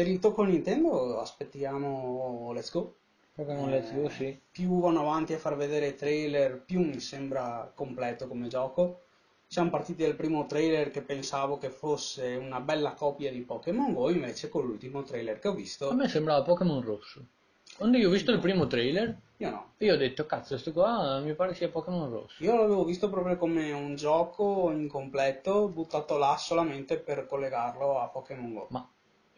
Per il tocco Nintendo aspettiamo Let's Go. Let's Go, sì. Più vanno avanti a far vedere trailer, più mi sembra completo come gioco. Siamo partiti dal primo trailer che pensavo che fosse una bella copia di Pokémon Go, invece con l'ultimo trailer che ho A visto, me sembrava Pokémon Rosso. Quando io ho visto il primo trailer, io no. io ho detto, cazzo, sto qua mi pare sia Pokémon Rosso. Io l'avevo visto proprio come un gioco incompleto, buttato là solamente per collegarlo a Pokémon Go. Ma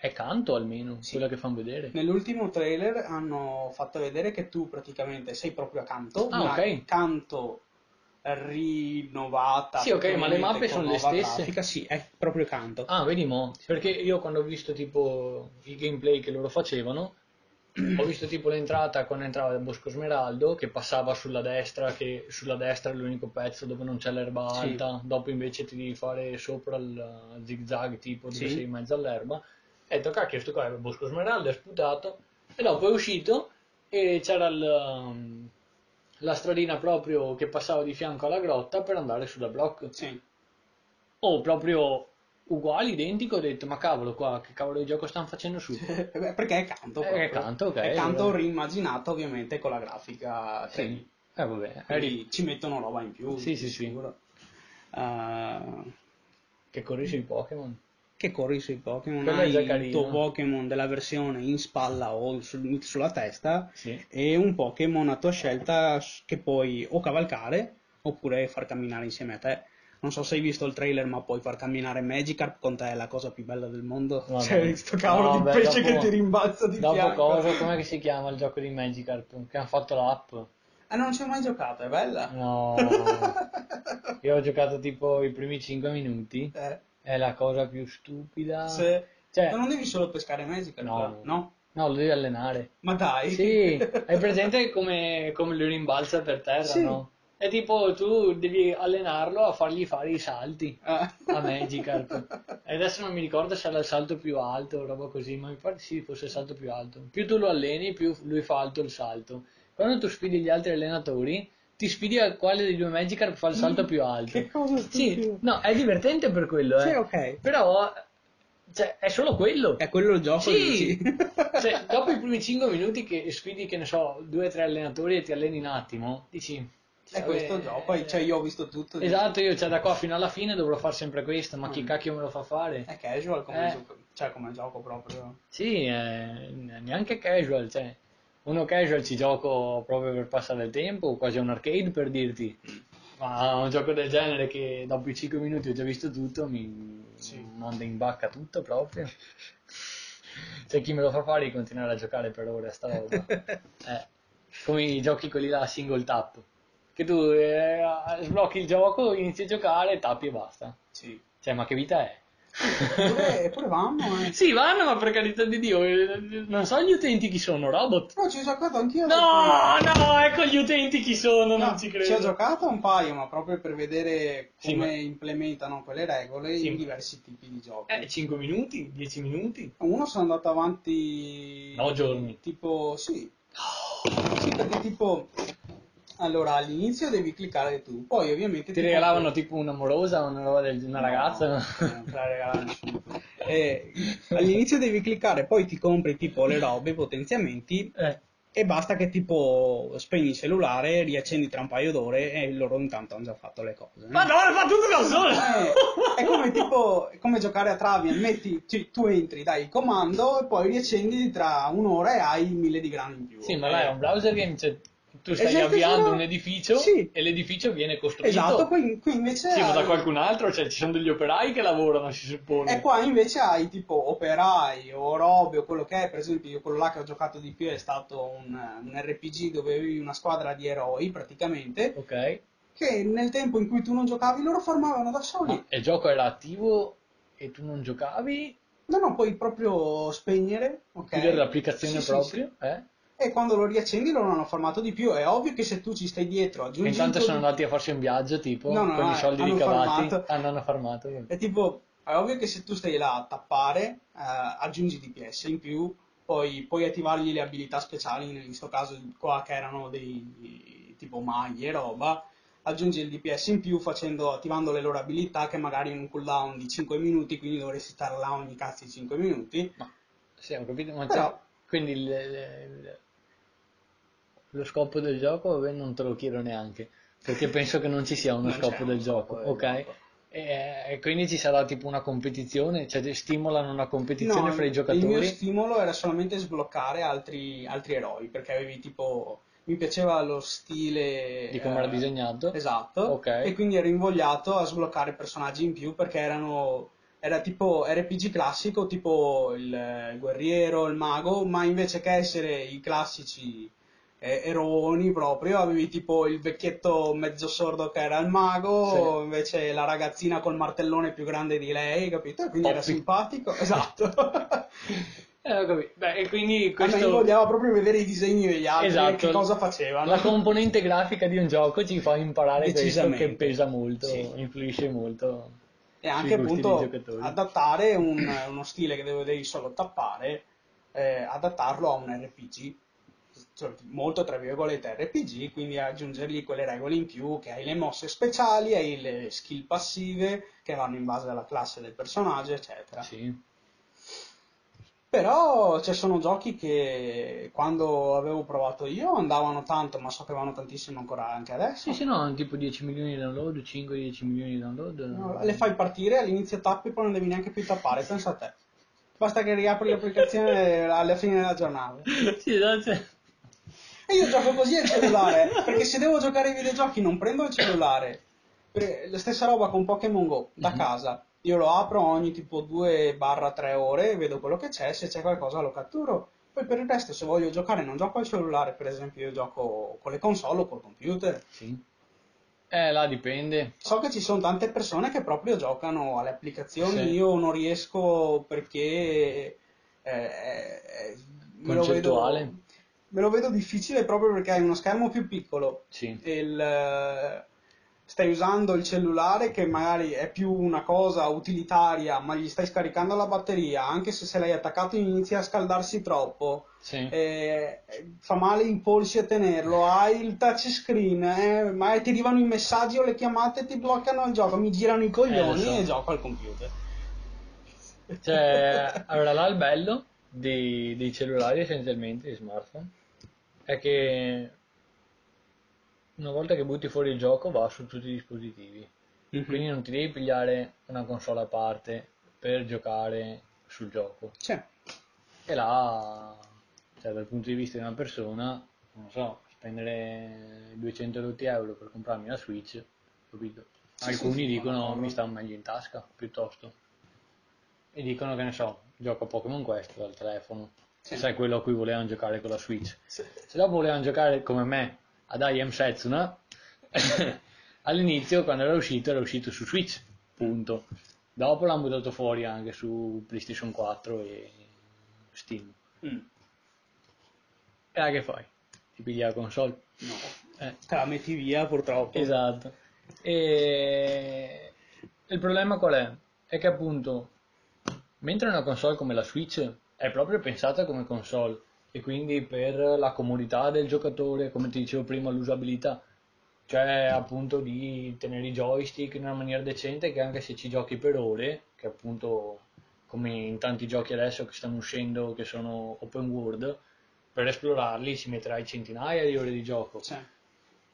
è canto almeno, Sì. quella che fanno vedere. Nell'ultimo trailer hanno fatto vedere che tu praticamente sei proprio accanto, Ah, ma ok. canto rinnovata. Sì, ok, ma le mappe sono le stesse? grafica, sì, è proprio canto. Ah, vedi mo, perché io quando ho visto tipo i gameplay che loro facevano, ho visto tipo l'entrata quando entrava il Bosco Smeraldo che passava sulla destra, che sulla destra è l'unico pezzo dove non c'è l'erba Sì. alta, dopo invece ti devi fare sopra il zig zag tipo dove Sì. sei in mezzo all'erba. E detto, cacchio, sto qua è il Bosco Smeraldo, è sputato, e dopo è uscito e c'era il, um, la stradina proprio che passava di fianco alla grotta per andare sulla block. Sì. Oh, proprio uguale, identico, ho detto, ma cavolo qua, che cavolo di gioco stanno facendo su? Eh, Perché è canto. Proprio. è canto, ok, È canto allora. reimmaginato ovviamente con la grafica 3D. Sì. Eh vabbè, Quindi ci mettono roba in più. Sì, sì, di sì. sicuro. Eh, che corri sui Pokémon. Che corri sui Pokémon, hai il carino. tuo Pokémon della versione in spalla o sul- sulla testa Sì. e un Pokémon a tua scelta che puoi o cavalcare oppure far camminare insieme a te. Non so se hai visto il trailer, ma puoi far camminare Magikarp con te, è la cosa più bella del mondo. Vabbè. Cioè, sto cavolo No, di beh, pesce dopo- che ti rimbalza di Dopo fianco. cosa, com'è che si chiama il gioco di Magikarp? Che hanno fatto l'app? Ah, non ci ho mai giocato, è bella? No. Io ho giocato tipo i primi 5 minuti. Eh, È la cosa più stupida. se- Cioè, Ma non devi solo pescare Magikarp? No. no? no, lo devi allenare. Ma dai! Sì, hai presente come, come lui rimbalza per terra, Sì. no? È tipo tu devi allenarlo a fargli fare i salti Ah. a Magikarp. E adesso non mi ricordo se era il salto più alto o roba così, ma mi pare sì fosse il salto più alto. Più tu lo alleni, più lui fa alto il salto. Quando tu sfidi gli altri allenatori, ti sfidi a quale dei due Magikarp fa il salto più alto. Che cosa Sì, no, è divertente per quello, eh. Sì, ok. Però, cioè, è solo quello. È quello il gioco? Sì, dici? cioè, dopo i primi 5 minuti che sfidi, che ne so, due o tre allenatori e ti alleni un attimo, dici... È questo il gioco, poi, cioè io ho visto tutto. Esatto, io cioè, da qua fino alla fine dovrò fare sempre questo, ma chi Mm. cacchio me lo fa fare? È casual come, Eh. gioco, cioè come gioco proprio. Sì, eh, neanche casual, cioè... Uno casual ci gioco proprio per passare il tempo, quasi un arcade per dirti. Ma un gioco del genere che dopo i 5 minuti ho già visto tutto, mi Sì. manda in bacca tutto proprio. C'è chi me lo fa fare di continuare a giocare per ore a sta roba. Eh, come i giochi quelli là single tap. Che tu eh, sblocchi il gioco, inizi a giocare, tappi e basta. Sì. Cioè, ma che vita è? Eppure, eppure vanno, eh. Sì, vanno, ma per carità di Dio, eh, non so gli utenti chi sono, robot. No, ci ho giocato anch'io. No, no, ecco gli utenti chi sono, No, non ci credo. ci ho giocato un paio, ma proprio per vedere Sì, come ma- implementano quelle regole Sì. in diversi tipi di giochi. Eh, 5 minuti, 10 minuti. Uno sono andato avanti... No giorni. Tipo, sì. Sì, perché tipo... Allora, all'inizio devi cliccare tu, poi ovviamente... Ti regalavano tipo un'amorosa, una roba del una ragazza. No, non te la regala nessuno. Eh, all'inizio devi cliccare, poi ti compri tipo le robe, potenziamenti, Eh, e basta che tipo spegni il cellulare, riaccendi tra un paio d'ore e loro intanto hanno già fatto le cose. no? Madonna, fa tutto da solo! Eh, è come tipo è come giocare a Travian, metti, cioè, tu entri, dai il comando e poi riaccendi tra un'ora e hai mille di grani in più. Sì, ma là è un browser game, cioè tu stai Esatto, avviando sono- un edificio Sì. e l'edificio viene costruito. Esatto, qui, qui invece Sì, ma da hai- qualcun altro, cioè ci sono degli operai che lavorano, si suppone. E qua invece hai tipo operai o robe o quello che è, per esempio io quello là che ho giocato di più è stato un, un RPG dove avevi una squadra di eroi praticamente, Ok. che nel tempo in cui tu non giocavi loro farmavano da soli. Ma il gioco era attivo e tu non giocavi? No, no, puoi proprio spegnere, ok? Chiudere l'applicazione sì, proprio? sì. Eh? E quando lo riaccendi loro hanno farmato di più. È ovvio che se tu ci stai dietro aggiungi intanto sono andati a farsi un viaggio, tipo, No, no, con no, i soldi hanno ricavati. farmato. Hanno farmato. È tipo, è ovvio che se tu stai là a tappare, eh, aggiungi DPS in più, poi puoi attivargli le abilità speciali, in questo caso qua che erano dei tipo maglie e roba, aggiungi il DPS in più facendo, attivando le loro abilità che magari hanno un cooldown di 5 minuti, quindi dovresti stare là ogni cazzo di 5 minuti. Ma Sì, ho capito, ma Però- quindi il- il- lo scopo del gioco vabbè, non te lo chiedo neanche, perché penso che non ci sia uno Non scopo uno del scopo gioco, del ok? gioco. E, e quindi ci sarà tipo una competizione, cioè stimolano una competizione No, fra i Il mio giocatori. stimolo era solamente sbloccare altri, altri eroi, perché avevi tipo... Mi piaceva lo stile... Di come era eh, disegnato? Esatto. Ok. E quindi ero invogliato a sbloccare personaggi in più perché erano... Era tipo RPG classico, tipo il guerriero, il mago, ma invece che essere i classici eh, eroni proprio, avevi tipo il vecchietto mezzo sordo che era il mago, Sì. invece la ragazzina col martellone più grande di lei, capito? Quindi era Poppy. simpatico. Esatto. Eh. Beh, e quindi A me questo... invogliava proprio vedere i disegni degli altri, Esatto. che cosa facevano. La componente grafica di un gioco ci fa imparare questo che pesa molto, Sì. influisce molto. e anche appunto adattare un- uno stile che devi solo tappare, eh, adattarlo a un RPG, cioè, molto tra virgolette RPG, quindi aggiungergli quelle regole in più che hai le mosse speciali, hai le skill passive che vanno in base alla classe del personaggio, eccetera. Sì. Però ci sono giochi che quando avevo provato io andavano tanto, ma so che vanno tantissimo ancora anche adesso. Sì, sì, no, tipo 10 milioni di download, 5-10 milioni di download. No, le fai partire, all'inizio tappi e poi non devi neanche più tappare, pensa a te. Basta che riapri l'applicazione alla fine della giornata. sì, esatto. E io gioco così al cellulare, perché se devo giocare ai videogiochi non prendo il cellulare. La stessa roba con Pokémon Go, da Mhm. casa. Io lo apro ogni tipo 2-3 ore, vedo quello che c'è, se c'è qualcosa lo catturo. Poi per il resto, se voglio giocare, non gioco al cellulare, per esempio, io gioco con le console o col computer. Sì. Eh, là dipende. So che ci sono tante persone che proprio giocano alle applicazioni, Sì. io non riesco perché eh, eh, vedo, Concettuale. Me lo vedo difficile proprio perché hai uno schermo più piccolo Sì. il, eh, stai usando il cellulare che magari è più una cosa utilitaria, ma gli stai scaricando la batteria, anche se se l'hai attaccato inizia a scaldarsi troppo. Sì. eh, fa male i polsi a tenerlo, hai il touchscreen, eh, ma ti arrivano i messaggi o le chiamate ti bloccano il gioco, mi girano i coglioni Eh, so. e gioco al computer. Cioè, allora là il bello dei, dei cellulari essenzialmente, dei smartphone, è che una volta che butti fuori il gioco va su tutti i dispositivi. Quindi non ti devi pigliare una console a parte per giocare sul gioco. Cioè, E là, cioè, dal punto di vista di una persona, non so, spendere 220 euro per comprarmi una Switch, capito? Sì, Alcuni sì, dicono mi sta meglio in tasca piuttosto. E dicono che ne so, gioco a Pokémon Quest dal telefono. Sì. Sai quello a cui volevano giocare con la Switch. se- Se dopo volevano giocare come me ad I Am Setsuna, all'inizio quando era uscito era uscito su Switch, punto. Dopo l'hanno buttato fuori anche su PlayStation 4 e Steam. Mm, E là che fai? Ti pigli la console? no, Eh, te la metti via purtroppo. esatto. E il problema qual è? È che appunto, mentre una console come la Switch è proprio pensata come console e quindi per la comodità del giocatore, come ti dicevo prima, l'usabilità, cioè appunto di tenere i joystick in una maniera decente che anche se ci giochi per ore, che appunto come in tanti giochi adesso che stanno uscendo che sono open world, per esplorarli ci metterai centinaia di ore di gioco. Cioè,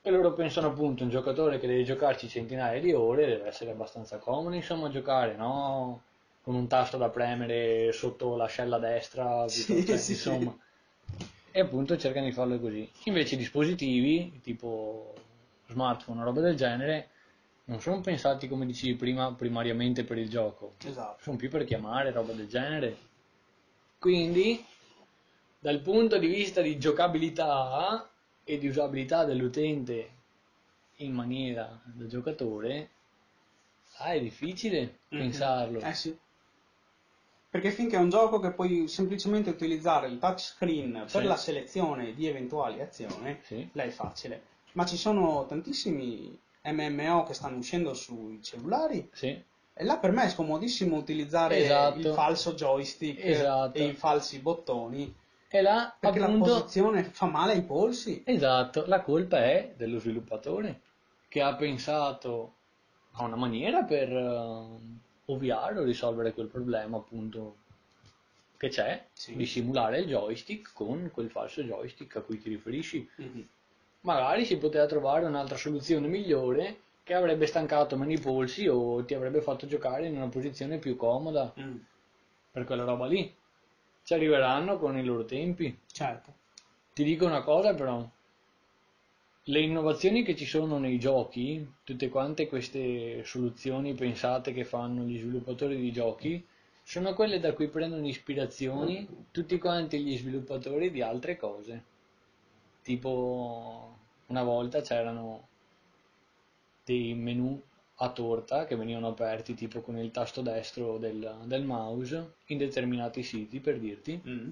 E loro pensano appunto un giocatore che deve giocarci centinaia di ore deve essere abbastanza comodo insomma a giocare, no? Con un tasto da premere sotto l'ascella destra, Sì, piuttosto- sì, insomma. E appunto cercano di farlo così. Invece i dispositivi, tipo smartphone o roba del genere, non sono pensati come dicevi prima primariamente per il gioco, esatto. sono più per chiamare, roba del genere. Quindi, dal punto di vista di giocabilità e di usabilità dell'utente in maniera da giocatore, ah, è difficile Mhm. pensarlo. Eh sì. Perché finché è un gioco che puoi semplicemente utilizzare il touchscreen per Sì. la selezione di eventuali azioni, Sì. là è facile. Ma ci sono tantissimi MMO che stanno uscendo sui cellulari Sì, e là per me è scomodissimo utilizzare Esatto. il falso joystick Esatto. e i falsi bottoni e là perché la appunto posizione fa male ai polsi. Esatto, la colpa è dello sviluppatore che ha pensato a una maniera per ovviare o risolvere quel problema, appunto, che c'è Sì. di simulare il joystick con quel falso joystick a cui ti riferisci. Mhm. Magari si poteva trovare un'altra soluzione migliore che avrebbe stancato meno i polsi o ti avrebbe fatto giocare in una posizione più comoda Mm, per quella roba lì. Ci arriveranno con i loro tempi. Certo. Ti dico una cosa però, le innovazioni che ci sono nei giochi, tutte quante queste soluzioni pensate che fanno gli sviluppatori di giochi, sono quelle da cui prendono ispirazioni tutti quanti gli sviluppatori di altre cose. Tipo, una volta c'erano dei menu a torta che venivano aperti tipo con il tasto destro del, del mouse in determinati siti per dirti. Mm,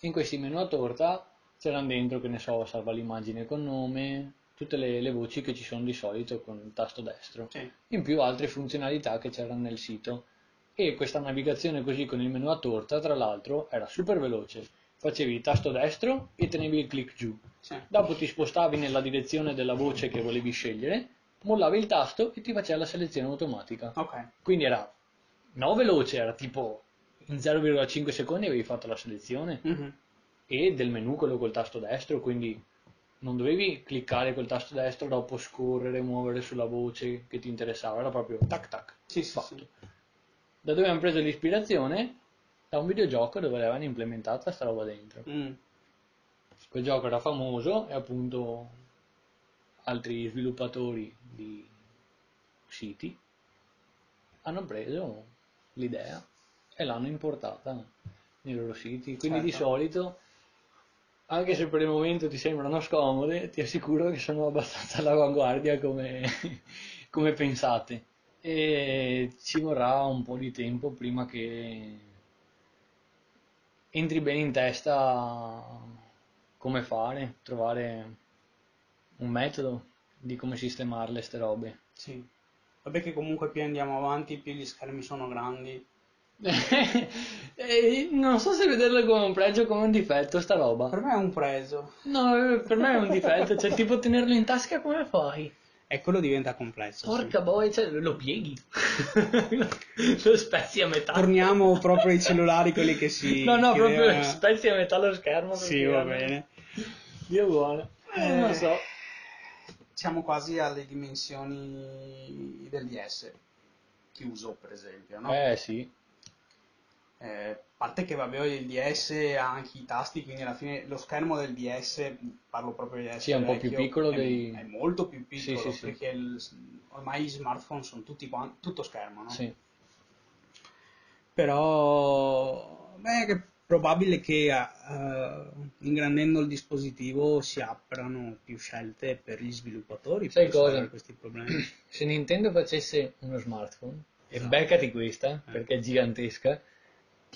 In questi menu a torta c'erano dentro, che ne so, salva l'immagine con nome, tutte le, le voci che ci sono di solito con il tasto destro. Sì. In più altre funzionalità che c'erano nel sito. E questa navigazione così con il menu a torta, tra l'altro, era super veloce. Facevi il tasto destro e tenevi il clic giù. Sì. Dopo ti spostavi nella direzione della voce che volevi scegliere, mollavi il tasto e ti faceva la selezione automatica. Ok. Quindi era no veloce, era tipo in 0,5 secondi avevi fatto la selezione Mhm. E del menu quello col tasto destro, quindi non dovevi cliccare col tasto destro, dopo scorrere, muovere sulla voce che ti interessava, era proprio tac tac. Sì, fatto. sì. Da dove hanno preso l'ispirazione? Da un videogioco dove avevano implementata sta roba dentro. Mm, Quel gioco era famoso e appunto altri sviluppatori di siti hanno preso l'idea e l'hanno importata nei loro siti. Quindi di Certo. solito, anche se per il momento ti sembrano scomode, ti assicuro che sono abbastanza all'avanguardia come, come pensate. E ci vorrà un po' di tempo prima che entri bene in testa come fare, trovare un metodo di come sistemarle ste robe. sì. Vabbè che comunque più andiamo avanti, più gli schermi sono grandi. E non so se vederlo come un pregio o come un difetto sta roba. Per me è un preso. No, eh, per me è un difetto, cioè tipo tenerlo in tasca come fai? E quello diventa complesso. sì. Porca boia, cioè, lo pieghi, lo spezzi a metà. Torniamo proprio ai cellulari, quelli che si... No, no, proprio chiedeva- spezzi a metà lo schermo. Sì, va bene. Dio buono. Eh, non lo so. Siamo quasi alle dimensioni del DS. Chiuso, per esempio, no? Eh sì, Eh, a parte che vabbè il DS ha anche i tasti, quindi alla fine lo schermo del DS, parlo proprio di DS Sì, è un po' più piccolo è, dei- è molto più piccolo, Sì, sì, perché il- ormai gli smartphone sono tutti quan- tutto schermo, no? sì. Però beh, è probabile che eh, ingrandendo il dispositivo si aprano più scelte per gli sviluppatori Sai per cosa? questi problemi. Se Nintendo facesse uno smartphone, e Esatto. beccati questa, Eh. perché è gigantesca,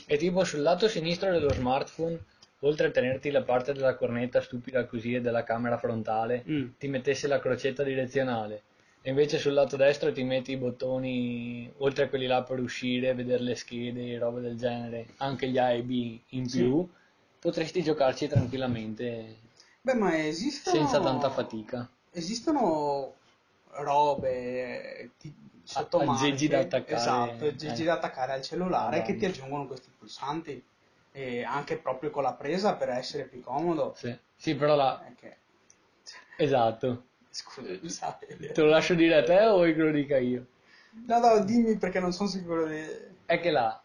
e tipo sul lato sinistro dello smartphone, oltre a tenerti la parte della cornetta stupida così e della camera frontale, Mm. ti mettesse la crocetta direzionale. E invece sul lato destro ti metti i bottoni, oltre a quelli là per uscire, vedere le schede e robe del genere, anche gli A e B in Sì. più, potresti giocarci tranquillamente Beh, ma esistono senza tanta fatica. Esistono robe ti, sotto aggeggi da marche, attaccare, esatto, aggeggi eh. da attaccare al cellulare Madonna. che ti aggiungono questi pulsanti e anche proprio con la presa per essere più comodo. Sì, sì però la... È che- Esatto. Scusa. Te lo lascio dire a te o vuoi che lo dica io? No, no, dimmi perché non sono sicuro di... È che là,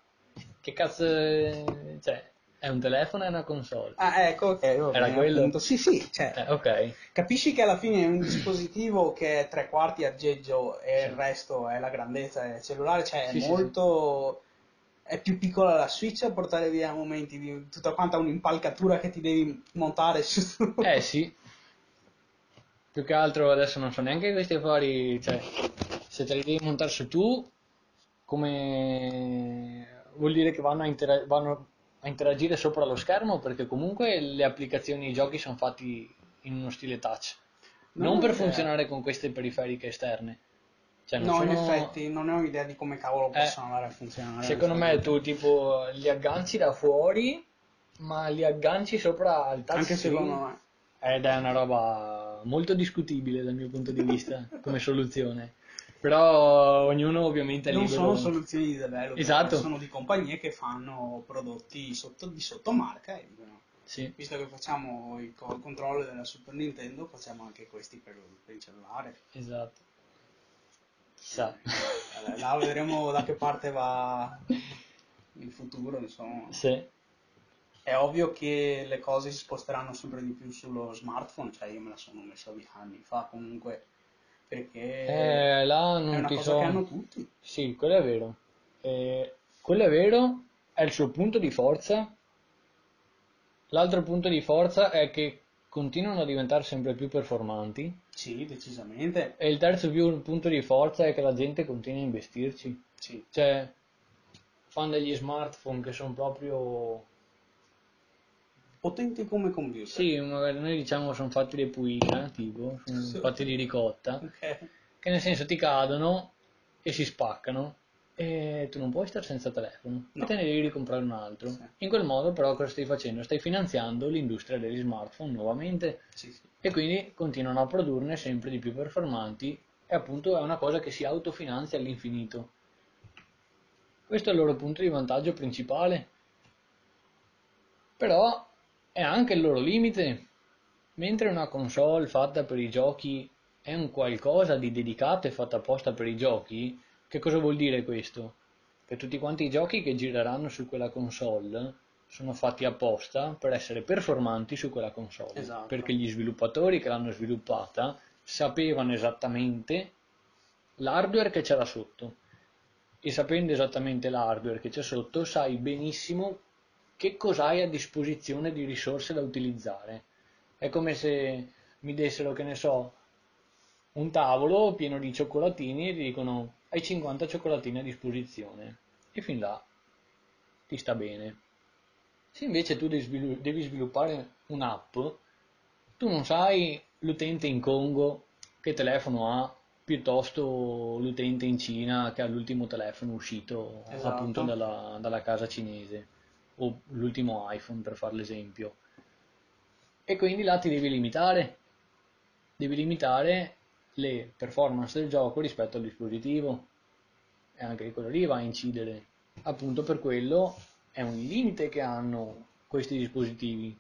che cazzo... Cioè, è un telefono e una console. Ah, ecco, ok, va Era quello? appunto. Sì, sì, cioè, Eh, ok. capisci che alla fine è un dispositivo che è tre quarti aggeggio e Sì. il resto è la grandezza del cellulare, cioè Sì, è sì, molto... È più piccola la Switch a portare via momenti di tutta quanta un'impalcatura che ti devi montare su... Eh sì. Più che altro adesso non so neanche questi affari, cioè, se te li devi montare su tu, come vuol dire che vanno a, intera- vanno a interagire sopra lo schermo perché comunque le applicazioni e i giochi sono fatti in uno stile touch, Non non per idea. funzionare con queste periferiche esterne. Cioè, No, in sono- effetti non ne ho idea di come cavolo Eh, possono andare a funzionare. Secondo me tu tipo li agganci da fuori, ma li agganci sopra al touch Anche secondo me. Ed è una roba molto discutibile dal mio punto di vista come soluzione. Però ognuno ovviamente è non libero. sono soluzioni di developer, Esatto. sono di compagnie che fanno prodotti sotto, di sottomarca e dicono Sì, visto che facciamo il co- controllo della Super Nintendo, facciamo anche questi per, per il cellulare. esatto. Chissà. Eh, Là vedremo da che parte va il futuro, insomma. Sì. È ovvio che le cose si sposteranno sempre di più sullo smartphone, cioè io me la sono messa via anni fa comunque, perché Eh, là è non una ti cosa so... che hanno tutti. Sì, quello è vero. Eh, quello è vero, è il suo punto di forza. L'altro punto di forza è che continuano a diventare sempre più performanti. Sì, decisamente. E il terzo più- punto di forza è che la gente continua a investirci. Sì. Cioè, fanno degli smartphone che sono proprio... Potenti come computer. Sì, magari noi diciamo sono fatti di puina, tipo, sono Sì. fatti di ricotta, Ok. che nel senso ti cadono e si spaccano e tu non puoi stare senza telefono No. e te ne devi ricomprare un altro. Sì. In quel modo però cosa stai facendo? Stai finanziando l'industria degli smartphone nuovamente Sì, sì. e quindi continuano a produrne sempre di più performanti e appunto è una cosa che si autofinanzia all'infinito. Questo è il loro punto di vantaggio principale. Però è anche il loro limite. Mentre una console fatta per i giochi è un qualcosa di dedicato e fatta apposta per i giochi, che cosa vuol dire questo? Che tutti quanti i giochi che gireranno su quella console sono fatti apposta per essere performanti su quella console. Esatto. Perché gli sviluppatori che l'hanno sviluppata sapevano esattamente l'hardware che c'era sotto. E sapendo esattamente l'hardware che c'è sotto, sai benissimo che cosa hai a disposizione di risorse da utilizzare. È come se mi dessero, che ne so, un tavolo pieno di cioccolatini e ti dicono hai 50 cioccolatini a disposizione. E fin là ti sta bene. Se invece tu devi svilu- devi sviluppare un'app, tu non sai l'utente in Congo che telefono ha, piuttosto l'utente in Cina che ha l'ultimo telefono uscito Esatto. appunto dalla, dalla casa cinese, o l'ultimo iPhone per fare l'esempio. E quindi là ti devi limitare, devi limitare le performance del gioco rispetto al dispositivo e anche quello lì va a incidere. Appunto per quello è un limite che hanno questi dispositivi.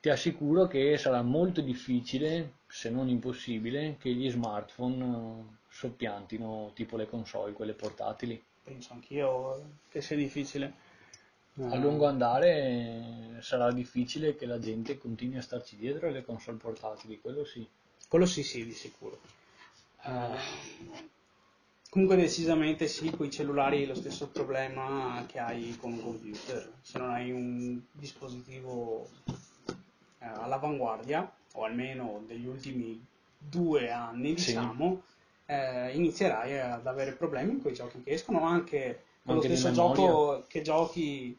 Ti assicuro che sarà molto difficile, se non impossibile, che gli smartphone eh, soppiantino tipo le console, quelle portatili. Penso anch'io che sia difficile. A Eh, lungo andare eh, sarà difficile che la gente continui a starci dietro alle console portatili, quello sì. Quello sì, sì, di sicuro. Eh, comunque decisamente sì, con i cellulari è lo stesso problema che hai con un computer. Se non hai un dispositivo eh, all'avanguardia, o almeno degli ultimi due anni, Sì. diciamo, eh, inizierai ad avere problemi con i giochi che escono, anche con Anche lo stesso gioco che giochi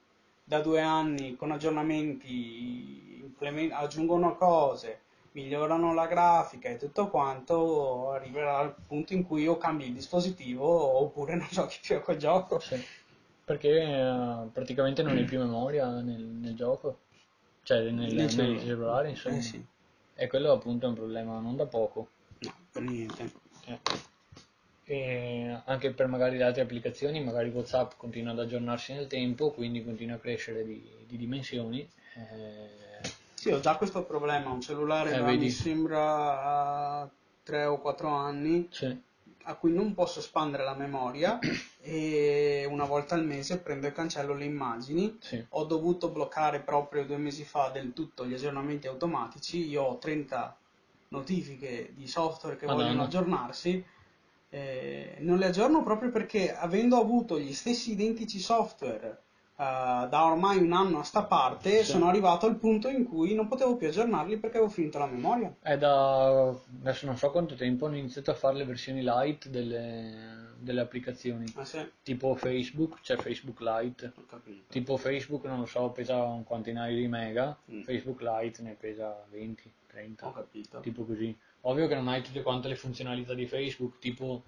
da due anni con aggiornamenti, aggiungono cose, migliorano la grafica e tutto quanto, arriverà al punto in cui o cambi il dispositivo oppure non giochi più a quel gioco. Sì. Perché eh, praticamente non hai più memoria nel, nel gioco, cioè nel, Nel cellulare. insomma. Eh sì. E quello appunto è un problema non da poco. No, per niente. Eh. E anche per magari le altre applicazioni, magari WhatsApp continua ad aggiornarsi nel tempo, quindi continua a crescere di, di dimensioni. Eh, Sì, ho già questo problema, un cellulare Eh, mi sembra a 3 o 4 anni sì, a cui non posso espandere la memoria e una volta al mese prendo e cancello le immagini. sì. Ho dovuto bloccare proprio due mesi fa del tutto gli aggiornamenti automatici. Io ho 30 notifiche di software che Madonna. vogliono aggiornarsi. Eh, non le aggiorno proprio perché avendo avuto gli stessi identici software eh, da ormai un anno a sta parte, Sì. sono arrivato al punto in cui non potevo più aggiornarli perché avevo finito la memoria. È da adesso non so quanto tempo hanno iniziato a fare le versioni light delle, delle applicazioni. Ah, sì, Tipo Facebook, c'è Facebook Lite. Tipo Facebook, non lo so, pesa un quantinaio di mega, Mm. Facebook Lite ne pesa 20, 30. Ho capito. tipo così. Ovvio che non hai tutte quante le funzionalità di Facebook, tipo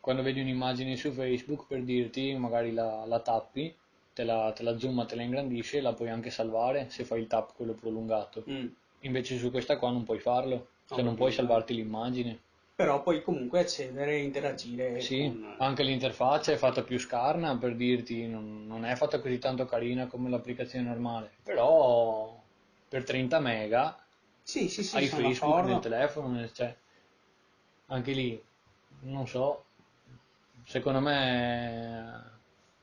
quando vedi un'immagine su Facebook per dirti, magari la, la tappi, te la, te la zooma, te la ingrandisce la puoi anche salvare se fai il tap quello prolungato. Mm. Invece su questa qua non puoi farlo, cioè non puoi salvarti l'immagine. però puoi comunque accedere e interagire Sì, con... anche l'interfaccia è fatta più scarna per dirti, non, non è fatta così tanto carina come l'applicazione normale, però per 30 mega Sì, sì, sì, hai Facebook nel telefono, cioè, anche lì, non so, secondo me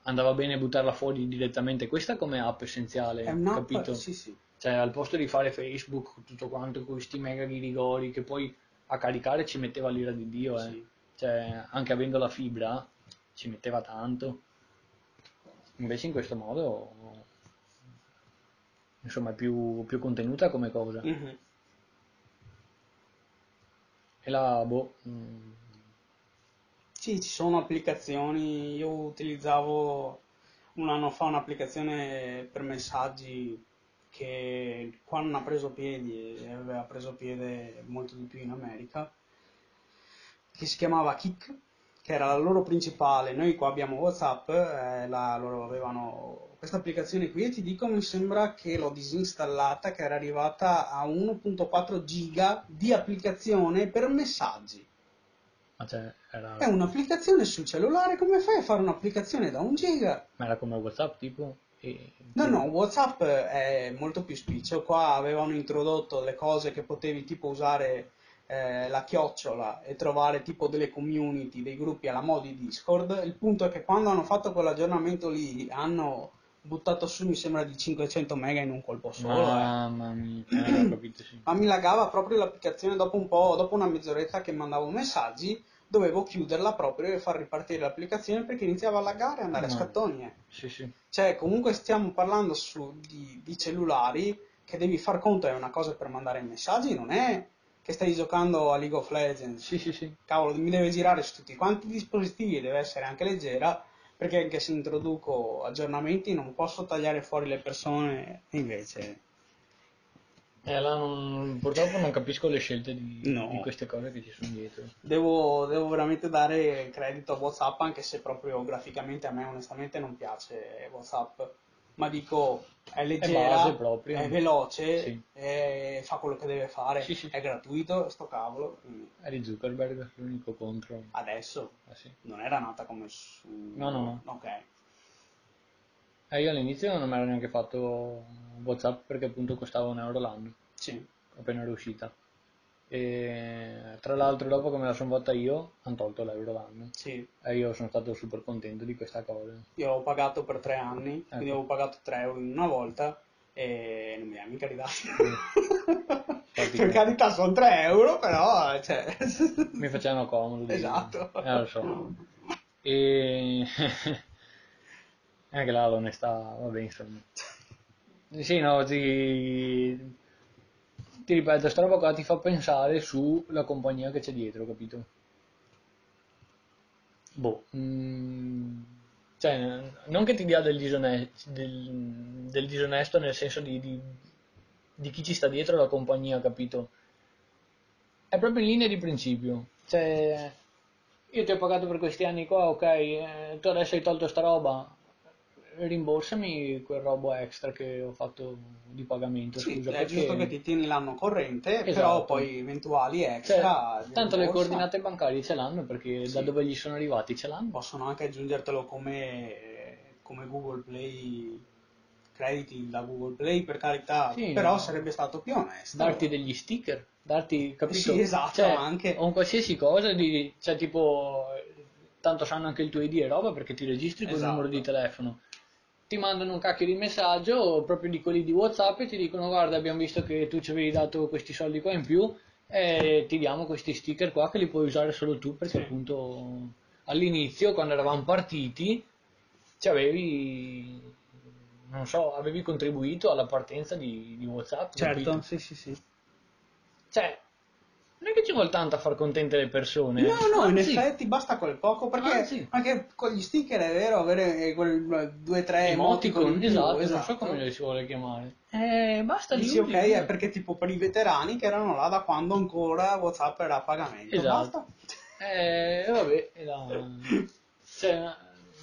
andava bene buttarla fuori direttamente questa come app essenziale, capito? sì, sì. Cioè, al posto di fare Facebook, tutto quanto, con questi mega ghirigori che poi a caricare ci metteva l'ira di Dio, eh. Sì. Cioè, anche avendo la fibra, ci metteva tanto. Invece in questo modo, insomma, è più, più contenuta come cosa. Mhm. La, boh, mm, Sì, ci sono applicazioni, io utilizzavo un anno fa un'applicazione per messaggi che qua non ha preso piedi e aveva preso piede molto di più in America, che si chiamava Kik, che era la loro principale. Noi qua abbiamo WhatsApp, eh, la- loro avevano questa applicazione qui e ti dico mi sembra che l'ho disinstallata, che era arrivata a 1.4 giga di applicazione per messaggi. ma cioè, era, È un'applicazione sul cellulare, come fai a fare un'applicazione da un giga? ma era come WhatsApp, tipo? E- No, no, WhatsApp è molto più spiccio. Qua avevano introdotto le cose che potevi tipo usare eh, la chiocciola e trovare tipo delle community, dei gruppi alla modi Discord. Il punto è che quando hanno fatto quell'aggiornamento lì hanno buttato su, mi sembra, di 500 mega in un colpo solo. eh. Mamma mia, eh, capito, sì. Ma mi lagava proprio l'applicazione dopo un po', dopo una mezz'oretta che mandavo messaggi, dovevo chiuderla proprio e far ripartire l'applicazione perché iniziava a lagare e andare a No. scattoni. eh. Sì, sì. Cioè, comunque stiamo parlando su, di, di cellulari che devi far conto è una cosa per mandare messaggi, non è che stai giocando a League of Legends. Sì, sì, sì. Cavolo, mi deve girare su tutti quanti i dispositivi deve essere anche leggera, perché anche se introduco aggiornamenti non posso tagliare fuori le persone, invece Eh, là non- purtroppo non capisco le scelte di, No. di queste cose che ci sono dietro. devo, devo veramente dare credito a WhatsApp, anche se proprio graficamente a me onestamente non piace WhatsApp. Ma dico, è leggera, base proprio. è veloce, Sì. e fa quello che deve fare, Sì, sì. è gratuito, sto cavolo. Eri Zuckerberg, l'unico contro. Adesso Eh, non era nata come su... No, no, no. Ok. Eh, io all'inizio non mi ero neanche fatto WhatsApp perché appunto costava un euro l'anno, Sì. appena era uscita. E tra l'altro dopo che me la sono fatta io, hanno tolto l'euro l'anno. Sì, E io sono stato super contento di questa cosa. io ho pagato per tre anni, quindi Ecco. avevo pagato 3 euro in una volta e non mi ha mica. Infatti- per carità sono 3 euro, però cioè... Mi facevano comodo. di- Esatto. Eh, lo so. E... Anche là l'onestà, vabbè, insomma. Sì, no, ti... Ti ripeto, sta roba qua ti fa pensare sulla compagnia che c'è dietro, capito? Boh, mm, cioè, non che ti dia del, disone- del, del disonesto nel senso di, di, di chi ci sta dietro la compagnia, capito? È proprio in linea di principio. Cioè, io ti ho pagato per questi anni qua, ok, eh, tu adesso hai tolto sta roba, rimborsami quel robo extra che ho fatto di pagamento, Sì, scusa, è perché... giusto che ti tieni l'anno corrente, Esatto. però poi eventuali Cioè, extra... di tanto le coordinate bancarie ce l'hanno perché Sì. da dove gli sono arrivati ce l'hanno. Possono anche aggiungertelo come, come Google Play, crediti da Google Play per carità, Sì, però no. sarebbe stato più onesto. darti degli sticker, darti, capito? Sì, esatto, Cioè, anche. Un qualsiasi cosa, di, cioè tipo, tanto sanno anche il tuo ID e roba perché ti registri col Esatto. numero di telefono. Ti mandano un cacchio di messaggio, proprio di quelli di WhatsApp, e ti dicono guarda abbiamo visto che tu ci avevi dato questi soldi qua in più e ti diamo questi sticker qua che li puoi usare solo tu perché Sì. appunto all'inizio quando eravamo partiti ci avevi non so, avevi contribuito alla partenza di, di WhatsApp, Certo, capito? sì, sì, sì. Cioè, non è che ci vuole tanto a far contente le persone. No, no, in Anzi, effetti basta quel poco, perché Anzi. anche con gli sticker è vero, avere quel 2-3 emoticon in più, esatto, esatto. non so come li si vuole chiamare. Eh, basta lì. Dici ok, è perché tipo per i veterani che erano là da quando ancora WhatsApp era a pagamento. Esatto. Basta. Eh, vabbè, la- cioè,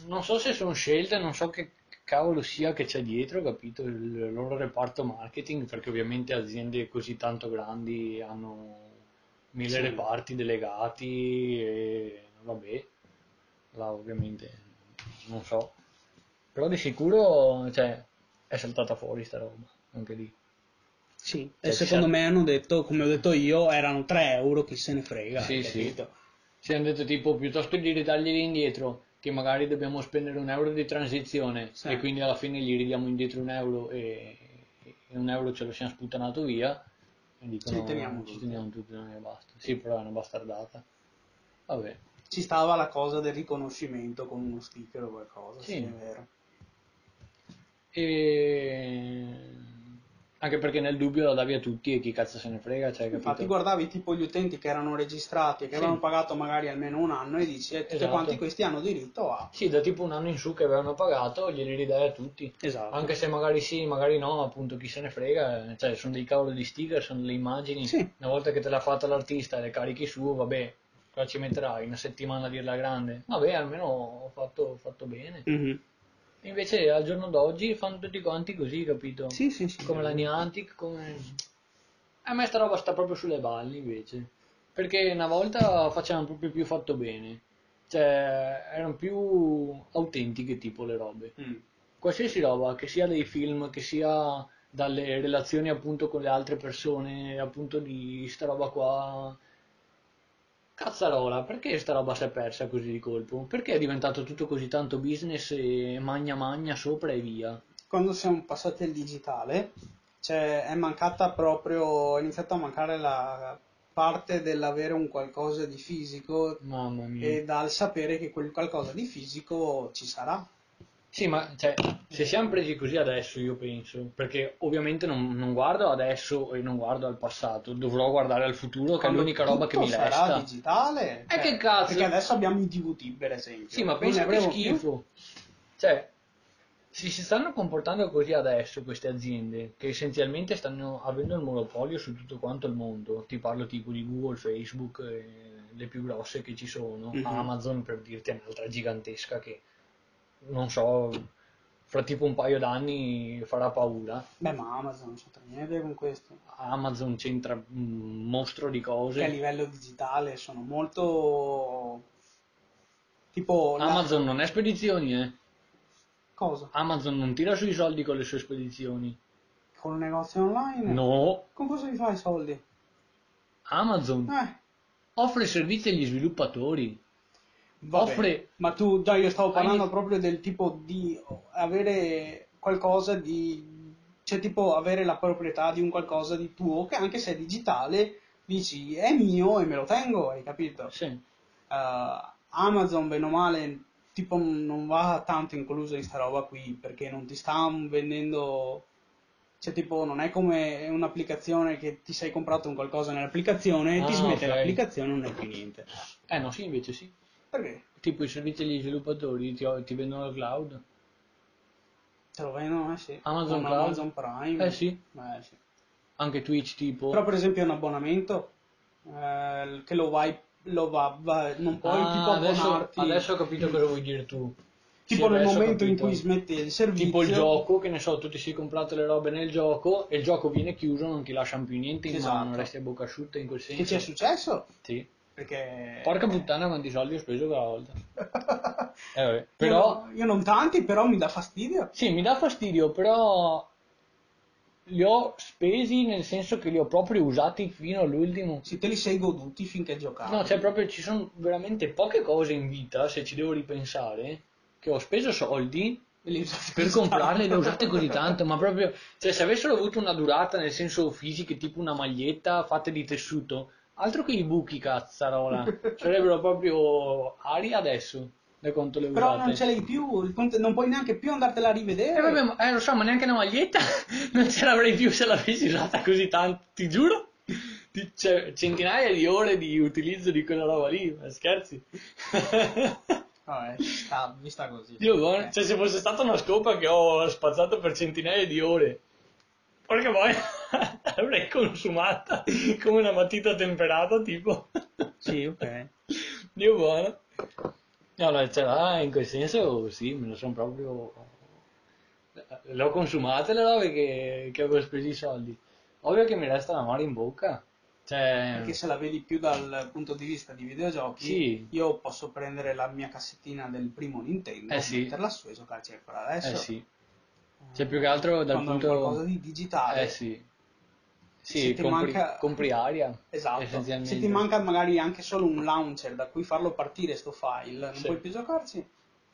non so se sono scelte, non so che cavolo sia che c'è dietro, capito? Il loro reparto marketing, perché ovviamente aziende così tanto grandi hanno mille Sì. reparti delegati e vabbè, là ovviamente non so. Però di sicuro, cioè, è saltata fuori sta roba, anche lì. Sì, Cioè, e secondo me hanno detto, come ho detto io, erano 3 euro, chi se ne frega. Sì, sì. Ci hanno detto tipo, piuttosto di ridarglieli indietro, che magari dobbiamo spendere un euro di transizione Sì. e quindi alla fine gli ridiamo indietro un euro e, e un euro ce lo siamo sputtanato via. E dicono, Ci teniamo ci tutti." teniamo tutti, non ne basta. Sì, però è una bastardata. Vabbè. Ci stava la cosa del riconoscimento con uno sticker o qualcosa, sì, Sì. è vero. E... Anche perché nel dubbio la davi a tutti e chi cazzo se ne frega, cioè, capito? Infatti guardavi tipo gli utenti che erano registrati e che Sì. avevano pagato magari almeno un anno e dici, eh, tutti Esatto. quanti questi hanno diritto a... Sì, da tipo un anno in su che avevano pagato, glieli ridai a tutti. Esatto. Anche se magari sì, magari no, appunto chi se ne frega, cioè sono dei cavolo di sticker, sono delle immagini. Sì. Una volta che te l'ha fatta l'artista e le carichi su, vabbè, cosa ci metterai? Una settimana a dirla grande? Vabbè, almeno ho fatto, ho fatto bene. Mhm. Invece al giorno d'oggi fanno tutti quanti così, capito? Sì, sì, sì. Come la Niantic, come... A me sta roba sta proprio sulle balle invece. Perché una volta facevano proprio più fatto bene. Cioè, erano più autentiche tipo le robe Mm. qualsiasi roba, che sia dei film, che sia dalle relazioni appunto con le altre persone, appunto di sta roba qua. Cazzarola, perché sta roba si è persa così di colpo? Perché è diventato tutto così tanto business e magna magna sopra e via? Quando siamo passati al digitale, cioè, è mancata proprio, è iniziata a mancare la parte dell'avere un qualcosa di fisico Mamma mia. e dal sapere che quel qualcosa di fisico ci sarà. Sì, ma cioè, se siamo presi così adesso, io penso, perché ovviamente non, non guardo adesso e non guardo al passato, dovrò guardare al futuro, che è Quando l'unica roba che mi sarà resta. digitale. Eh, che cazzo? Perché adesso abbiamo i DVD, per esempio. Sì, ma pensa che schifo. Cioè, se si stanno comportando così adesso queste aziende, che essenzialmente stanno avendo il monopolio su tutto quanto il mondo, ti parlo tipo di Google, Facebook, eh, le più grosse che ci sono, Mhm. Amazon per dirti è un'altra gigantesca che, non so, fra tipo un paio d'anni farà paura. Beh, ma Amazon non c'entra niente con questo. Amazon c'entra un mostro di Che a cose. livello digitale sono molto... Tipo... la- Amazon non è spedizioni, eh. Cosa? Amazon non tira sui soldi con le sue spedizioni. Con un negozio online? No, Con cosa li fai i soldi? Amazon Eh, offre servizi agli sviluppatori. Offre- Ma tu, già io stavo parlando Hai- proprio del tipo di avere qualcosa di... Cioè tipo avere la proprietà di un qualcosa di tuo che anche se è digitale dici è mio e me lo tengo, hai capito? Sì. Eh, Amazon, bene o male, tipo non va tanto incluso in sta roba qui perché non ti sta vendendo. Cioè, tipo, non è come un'applicazione che ti sei comprato un qualcosa nell'applicazione, ti Ah, smette ok. l'applicazione non è più niente. Eh no, sì, invece sì. Perché? Tipo i servizi agli sviluppatori ti, ti vendono il cloud. Te lo vendono, eh sì. Amazon Con Cloud. Amazon Prime. Eh sì. Eh, sì. Anche Twitch tipo. Però, per esempio, un abbonamento eh, che lo vai, lo va, va- non puoi Ah, tipo adesso, abbonarti. adesso ho capito cosa vuoi dire tu. Tipo Sì, nel momento in cui smetti il servizio. Tipo il gioco, che ne so, tu ti sei comprato le robe nel gioco e il gioco viene chiuso, non ti lasciano più niente in Esatto. mano, resti a bocca asciutta in quel senso. Che ci è successo? Sì. Perché... Porca puttana quanti soldi ho speso quella volta. Eh. Però, Io, io non tanti, però mi dà fastidio. sì, mi dà fastidio, però li ho spesi nel senso che li ho proprio usati fino all'ultimo. Se te li sei goduti finché giocavi. No, cioè proprio ci sono veramente poche cose in vita, se ci devo ripensare, che ho speso soldi per comprarle e le usate così tanto, ma proprio, cioè se avessero avuto una durata nel senso fisico, tipo una maglietta fatta di tessuto, altro che i buchi cazzarola, sarebbero proprio aria adesso, da quanto le Però usate. non ce l'hai più, non puoi neanche più andartela a rivedere. Eh, vabbè, ma- eh, lo so, ma neanche una maglietta non ce l'avrei più se l'avessi usata così tanto, ti giuro. Ti- Cioè, centinaia di ore di utilizzo di quella roba lì, ma scherzi. Vabbè, sta, mi sta così. Dio buono, Eh. cioè se fosse stata una scopa che ho spazzato per centinaia di ore, perché l'avrei consumata come una matita temperata, tipo. Sì, ok. Dio buono. No, no, cioè, ah, in quel senso sì, me lo sono proprio... Le ho consumate le robe che, che avevo speso i soldi. Ovvio che mi resta la mare in bocca. Cioè, Perché se la vedi più dal punto di vista di videogiochi, Sì. io posso prendere la mia cassettina del primo Nintendo, Eh sì. metterla su e giocarci ancora adesso. eh sì. Cioè, più che altro dal Quando punto... qualcosa di digitale. Eh sì. Se Sì, compri, manca- compri aria. Esatto. Se ti manca magari anche solo un launcher da cui farlo partire sto file, non Sì. puoi più giocarci.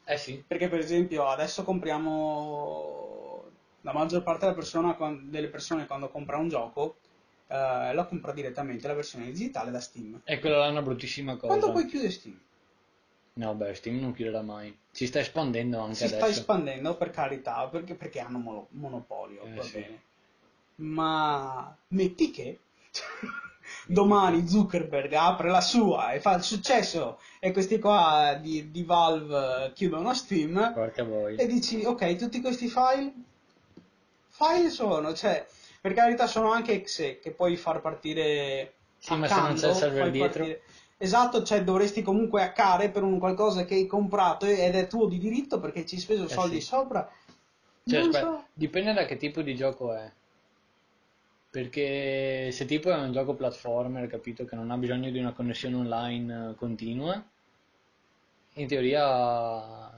Eh sì. Perché per esempio adesso compriamo la maggior parte della persona- delle persone quando compra un gioco eh, la compra direttamente la versione digitale da Steam. E quella là è una bruttissima cosa. Quando poi chiude Steam? No, beh, Steam non chiuderà mai. Si sta espandendo anche Si adesso. sta espandendo per carità, perché, perché hanno mono- monopolio, Eh, va sì. bene. Ma metti che domani Zuckerberg apre la sua e fa il successo e questi qua di, di Valve chiudono Steam e dici ok, tutti questi file file sono, cioè per carità sono anche exe che puoi far partire Sì, ma se non c'è il server dietro. partire- Esatto, cioè dovresti comunque hackare per un qualcosa che hai comprato ed è tuo di diritto perché ci hai speso Eh soldi sì. sopra. Cioè, aspetta, so. dipende da che tipo di gioco è. Perché se tipo è un gioco platformer, capito, che non ha bisogno di una connessione online eh, continua, in teoria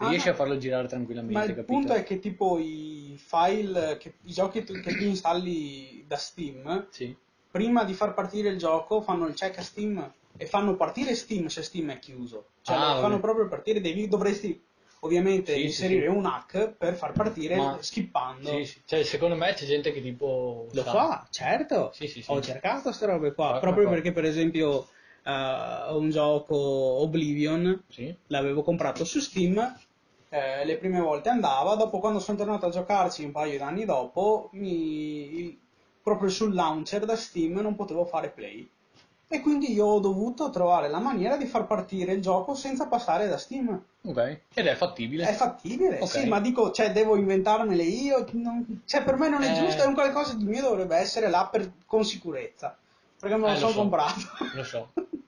riesci no. a farlo girare Ma tranquillamente, il capito? punto è che tipo i file, che, i giochi che tu installi da Steam, Sì. prima di far partire il gioco fanno il check a Steam e fanno partire Steam se Steam è chiuso. Cioè Ah, vabbè. fanno proprio partire, devi, dovresti ovviamente Sì, sì, inserire sì. un hack per far partire Ma- skippando. Sì, sì. Cioè, secondo me c'è gente che tipo... Lo sa- fa, certo. Sì, sì, sì. Ho cercato queste robe qua, Ma- proprio perché per esempio eh, un gioco Oblivion Sì. l'avevo comprato su Steam, eh, le prime volte andava, dopo quando sono tornato a giocarci un paio d'anni dopo, mi- proprio sul launcher da Steam non potevo fare play. E quindi io ho dovuto trovare la maniera di far partire il gioco senza passare da Steam. Ok. Ed è fattibile. È fattibile, Ok. sì, ma dico, cioè, devo inventarmele io. non- cioè, per me non è Eh. giusto, è un qualcosa di mio dovrebbe essere là per- con sicurezza. Perché me lo Eh, sono so. comprato. Lo so.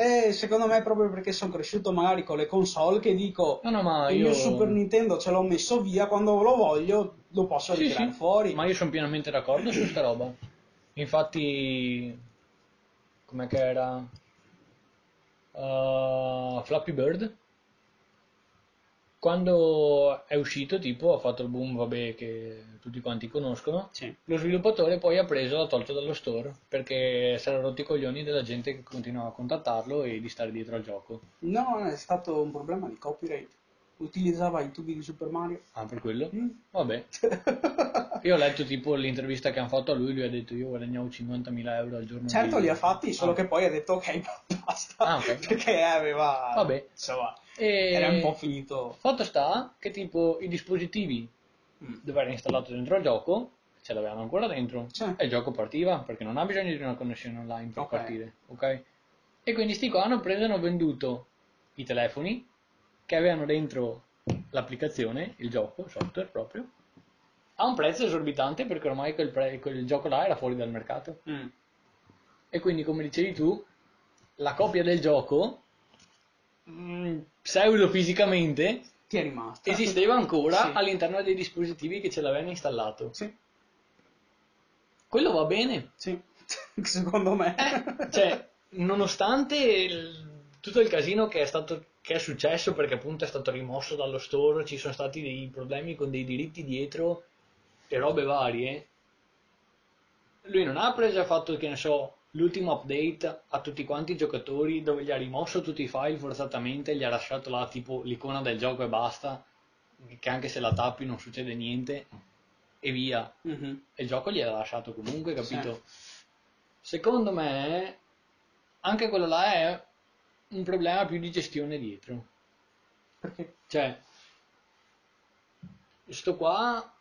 E secondo me è proprio perché sono cresciuto magari con le console che dico No, no, ma il io... mio Super Nintendo ce l'ho messo via, quando lo voglio lo posso Sì, ritirare sì, fuori. Ma io sono pienamente d'accordo su sta roba. Infatti, com'è che era? Uh, Flappy Bird. Quando è uscito, tipo, ha fatto il boom, vabbè, che tutti quanti conoscono. Sì. Lo sviluppatore poi ha preso e l'ha tolto dallo store perché si era rotti i coglioni della gente che continuava a contattarlo e di stare dietro al gioco. No, è stato un problema di copyright. Utilizzava i tubi di Super Mario. Ah, per quello? Mm. Vabbè. Io ho letto tipo l'intervista che hanno fatto a lui, lui ha detto io guadagnavo 50.000 euro al giorno. Certo di- li ha fatti, solo Ah. che poi ha detto ok, basta. Ah, ok. Perché aveva... Vabbè. Insomma, E... era un po' finito. Fatto sta che tipo i dispositivi Mm. dove era installato dentro il gioco ce l'avevano ancora dentro Sì. e il gioco partiva perché non ha bisogno di una connessione online per Ok. partire, ok? E quindi sti qua hanno preso e hanno venduto i telefoni che avevano dentro l'applicazione, il gioco, il software proprio, a un prezzo esorbitante perché ormai quel, pre- quel gioco là era fuori dal mercato. Mm. E quindi, come dicevi tu, la copia del gioco, mm, pseudo fisicamente, Ti è rimasto. esisteva ancora Sì. all'interno dei dispositivi che ce l'avevano installato. Sì, Quello va bene. sì. Secondo me. Eh, cioè, nonostante il- tutto il casino che è stato che è successo perché appunto è stato rimosso dallo store, ci sono stati dei problemi con dei diritti dietro e robe varie. Lui non ha preso ha fatto, che ne so, l'ultimo update a tutti quanti i giocatori dove gli ha rimosso tutti i file forzatamente, gli ha lasciato là tipo l'icona del gioco e basta, che anche se la tappi non succede niente e via. Mhm. E il gioco gliel'ha lasciato comunque, capito? Secondo me, anche quello là è un problema più di gestione dietro. Perché? Cioè, sto qua,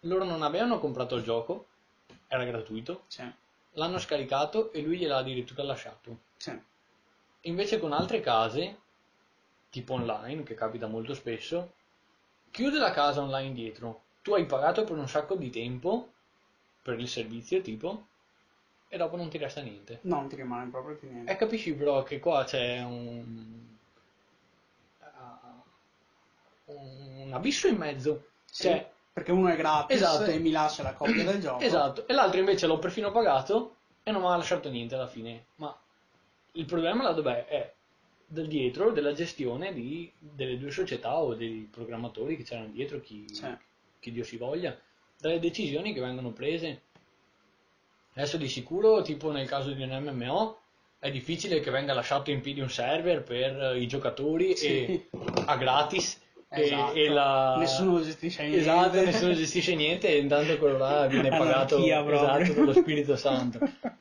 loro non avevano comprato il gioco, era gratuito, Sì, l'hanno scaricato e lui gliel'ha addirittura lasciato. sì. Invece con altre case, tipo online, che capita molto spesso, chiude la casa online dietro. Tu hai pagato per un sacco di tempo per il servizio, tipo, e dopo non ti resta niente. No, non ti rimane proprio più niente. E capisci però che qua c'è un... un abisso in mezzo. Sì, Cioè, perché uno è gratis Esatto. e mi lascia la copia del gioco. Esatto, e l'altro invece l'ho perfino pagato e non mi ha lasciato niente alla fine. Ma il problema là dov'è? È del dietro della gestione di- delle due società o dei programmatori che c'erano dietro, chi, Sì. chi Dio si voglia, dalle decisioni che vengono prese. Adesso di sicuro, tipo nel caso di un MMO, è difficile che venga lasciato in piedi un server per eh, i giocatori Sì. e a gratis. e- Esatto. E, la... Nessuno gestisce niente. Esatto, nessuno gestisce niente e intanto quello là viene pagato esatto, dallo Spirito Santo.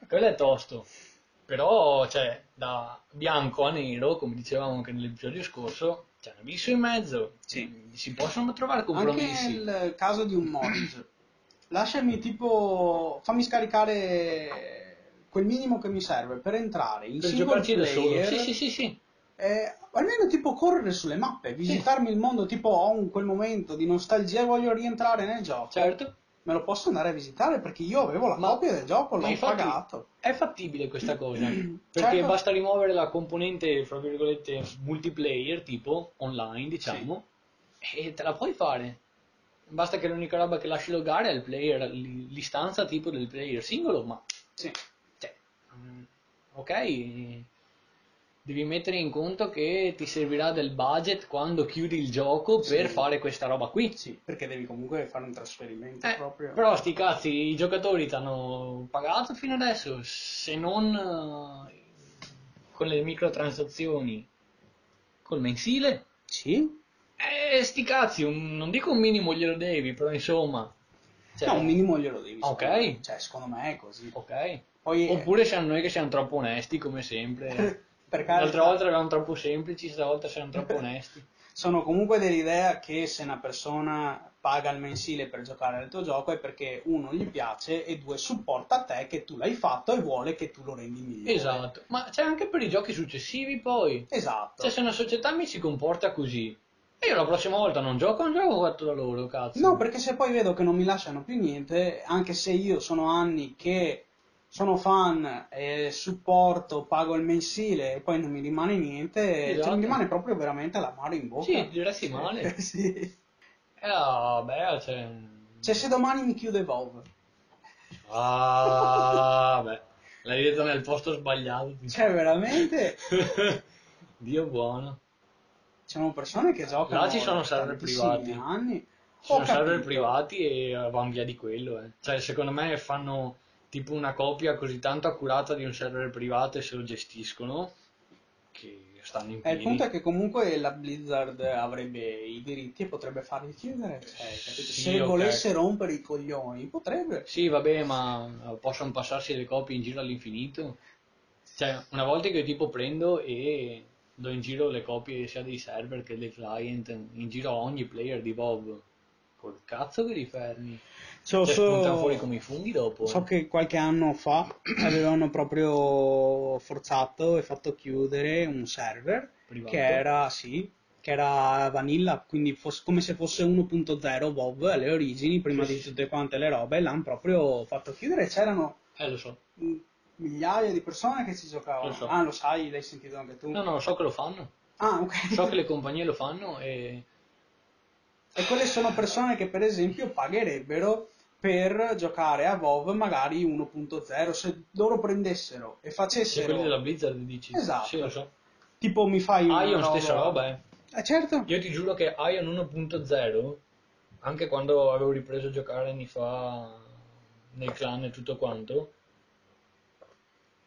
Quello è tosto. Però, cioè, da bianco a nero, come dicevamo anche nell'episodio scorso, c'è un abisso in mezzo. Sì. Si possono trovare Anche compromessi. nel caso di un mod, lasciami tipo, fammi scaricare quel minimo che mi serve per entrare in per single player, Sì, sì, sì, sì. eh, almeno tipo correre sulle mappe, visitarmi il mondo, tipo ho un, quel momento di nostalgia e voglio rientrare nel gioco. Certo. Me lo posso andare a visitare perché io avevo la Ma- copia del gioco, l'ho infatti- pagato. È fattibile questa cosa, perché Certo. basta rimuovere la componente, fra virgolette, multiplayer, tipo online, diciamo, e te la puoi fare. Basta che l'unica roba che lasci logare è il player, l'istanza tipo del player singolo, ma Sì. cioè, mm, ok, devi mettere in conto che ti servirà del budget quando chiudi il gioco per Sì. fare questa roba qui. Sì, perché devi comunque fare un trasferimento Eh, proprio. Però sti cazzi, i giocatori ti hanno pagato fino adesso, se non eh, con le microtransazioni, col mensile. Sì? Eh, sti cazzi, un- non dico un minimo glielo devi, però insomma. cioè, no, un minimo glielo devi. Ok. secondo. Cioè, secondo me è così. Ok. Poi, eh, Oppure siamo noi che siamo troppo onesti, come sempre. L'altra volta eravamo troppo semplici, stavolta siamo troppo onesti. sono comunque dell'idea che se una persona paga il mensile per giocare al tuo gioco è perché uno gli piace e due supporta te che tu l'hai fatto e vuole che tu lo rendi migliore. Esatto. Ma c'è anche per i giochi successivi poi. Esatto. Cioè, se una società mi si comporta così, e io la prossima volta non gioco, non gioco fatto da loro, cazzo. No, perché se poi vedo che non mi lasciano più niente, anche se io sono anni che sono fan e supporto, pago il mensile e poi non mi rimane niente, Esatto. cioè, mi rimane proprio veramente l'amaro in bocca. Sì, diresti male. sì. Eh, vabbè, cioè... Cioè se domani mi chiude Vov, Ah, vabbè. L'hai detto nel posto sbagliato. cioè veramente Dio buono. Ci sono persone che giocano Là ci sono server privati. anni. Ci sono Ho server capito. privati e vanno via di quello, eh. Cioè, secondo me fanno tipo una copia così tanto accurata di un server privato e se lo gestiscono che stanno in Eh, il piedi. punto è che comunque la Blizzard avrebbe i diritti e potrebbe farli chiudere. Cioè, capito? Sì, Se ok. volesse rompere i coglioni, potrebbe. Sì, vabbè, ma possono passarsi le copie in giro all'infinito. Cioè, una volta che io tipo prendo e do in giro le copie sia dei server che dei client, in giro a ogni player di WoW, col cazzo che li fermi. So, Cioè, so- fuori come i funghi dopo. so eh. che qualche anno fa avevano proprio forzato e fatto chiudere un server Privato. che era, sì, che era vanilla, quindi fosse- come se fosse 1.0 WoW alle origini, prima Sì, di tutte quante le robe, l'hanno proprio fatto chiudere. C'erano Eh, lo so. Migliaia di persone che ci giocavano. Lo so. Ah, lo sai, l'hai sentito anche tu. No, no, so che lo fanno. Ah, ok. So che le compagnie lo fanno e... E quelle sono persone che per esempio pagherebbero per giocare a WoW magari 1.0 se loro prendessero e Se facessero quelli della Blizzard dici. Esatto. Sì, lo so. tipo mi fai Ion roba... stessa roba, eh. Eh, certo. Io ti giuro che Ion 1.0, anche quando avevo ripreso a giocare anni fa nel clan e tutto quanto,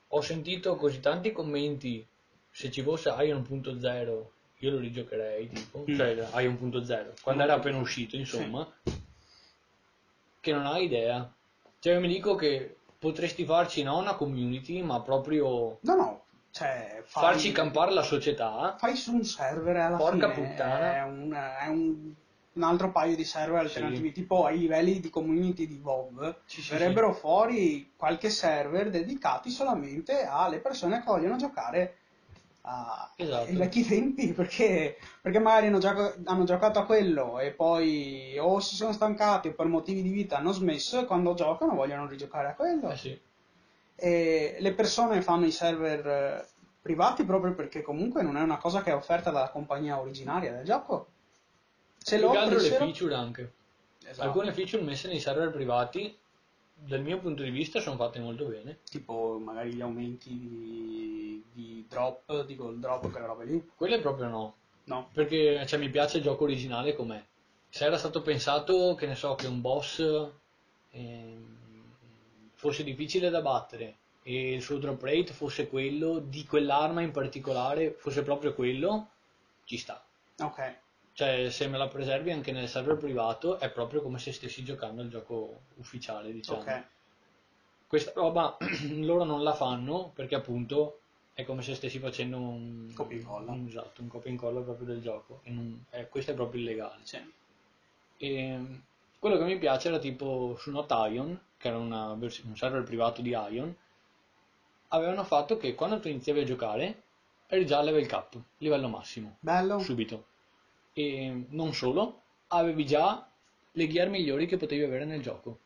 ho sentito così tanti commenti, se ci fosse Ion 1.0 io lo rigiocherei, tipo, Mm. cioè Ion 1.0, quando era appena uscito, insomma, che non hai idea. Cioè io mi dico che potresti farci non una community, ma proprio No, no, cioè fai, farci campare la società. fai su un server alla Porca fine puttana. è, un, è un, un altro paio di server alternativi, tipo ai livelli di community di WoW, Sì, sì, verrebbero fuori qualche server dedicati solamente alle persone che vogliono giocare a- Esatto. ai vecchi tempi, perché, perché magari hanno, gioco- hanno giocato a quello e poi o si sono stancati o per motivi di vita hanno smesso e quando giocano vogliono rigiocare a quello. Eh sì. E le persone fanno i server eh, privati proprio perché comunque non è una cosa che è offerta dalla compagnia originaria del gioco. Se Più che altro le feature anche. Esatto. Alcune feature messe nei server privati dal mio punto di vista sono fatte molto bene. Tipo magari gli aumenti di, di drop, di gold drop, quelle robe lì. Quelle proprio no, No. perché cioè, mi piace il gioco originale com'è. Se era stato pensato, che ne so, che un boss ehm, fosse difficile da battere e il suo drop rate fosse quello, di quell'arma in particolare fosse proprio quello, ci sta. Ok. Cioè, se me la preservi anche nel server privato, è proprio come se stessi giocando il gioco ufficiale, diciamo. Ok. Questa roba loro non la fanno perché appunto è come se stessi facendo un Copia e incolla. un- esatto, un copia e incolla proprio del gioco. E non- eh, questo è proprio illegale. Sì. E quello che mi piace era tipo su Not Ion, che era una un server privato di Ion, avevano fatto che quando tu iniziavi a giocare eri già a level cap, livello massimo Bello. subito. E non solo, avevi già le gear migliori che potevi avere nel gioco.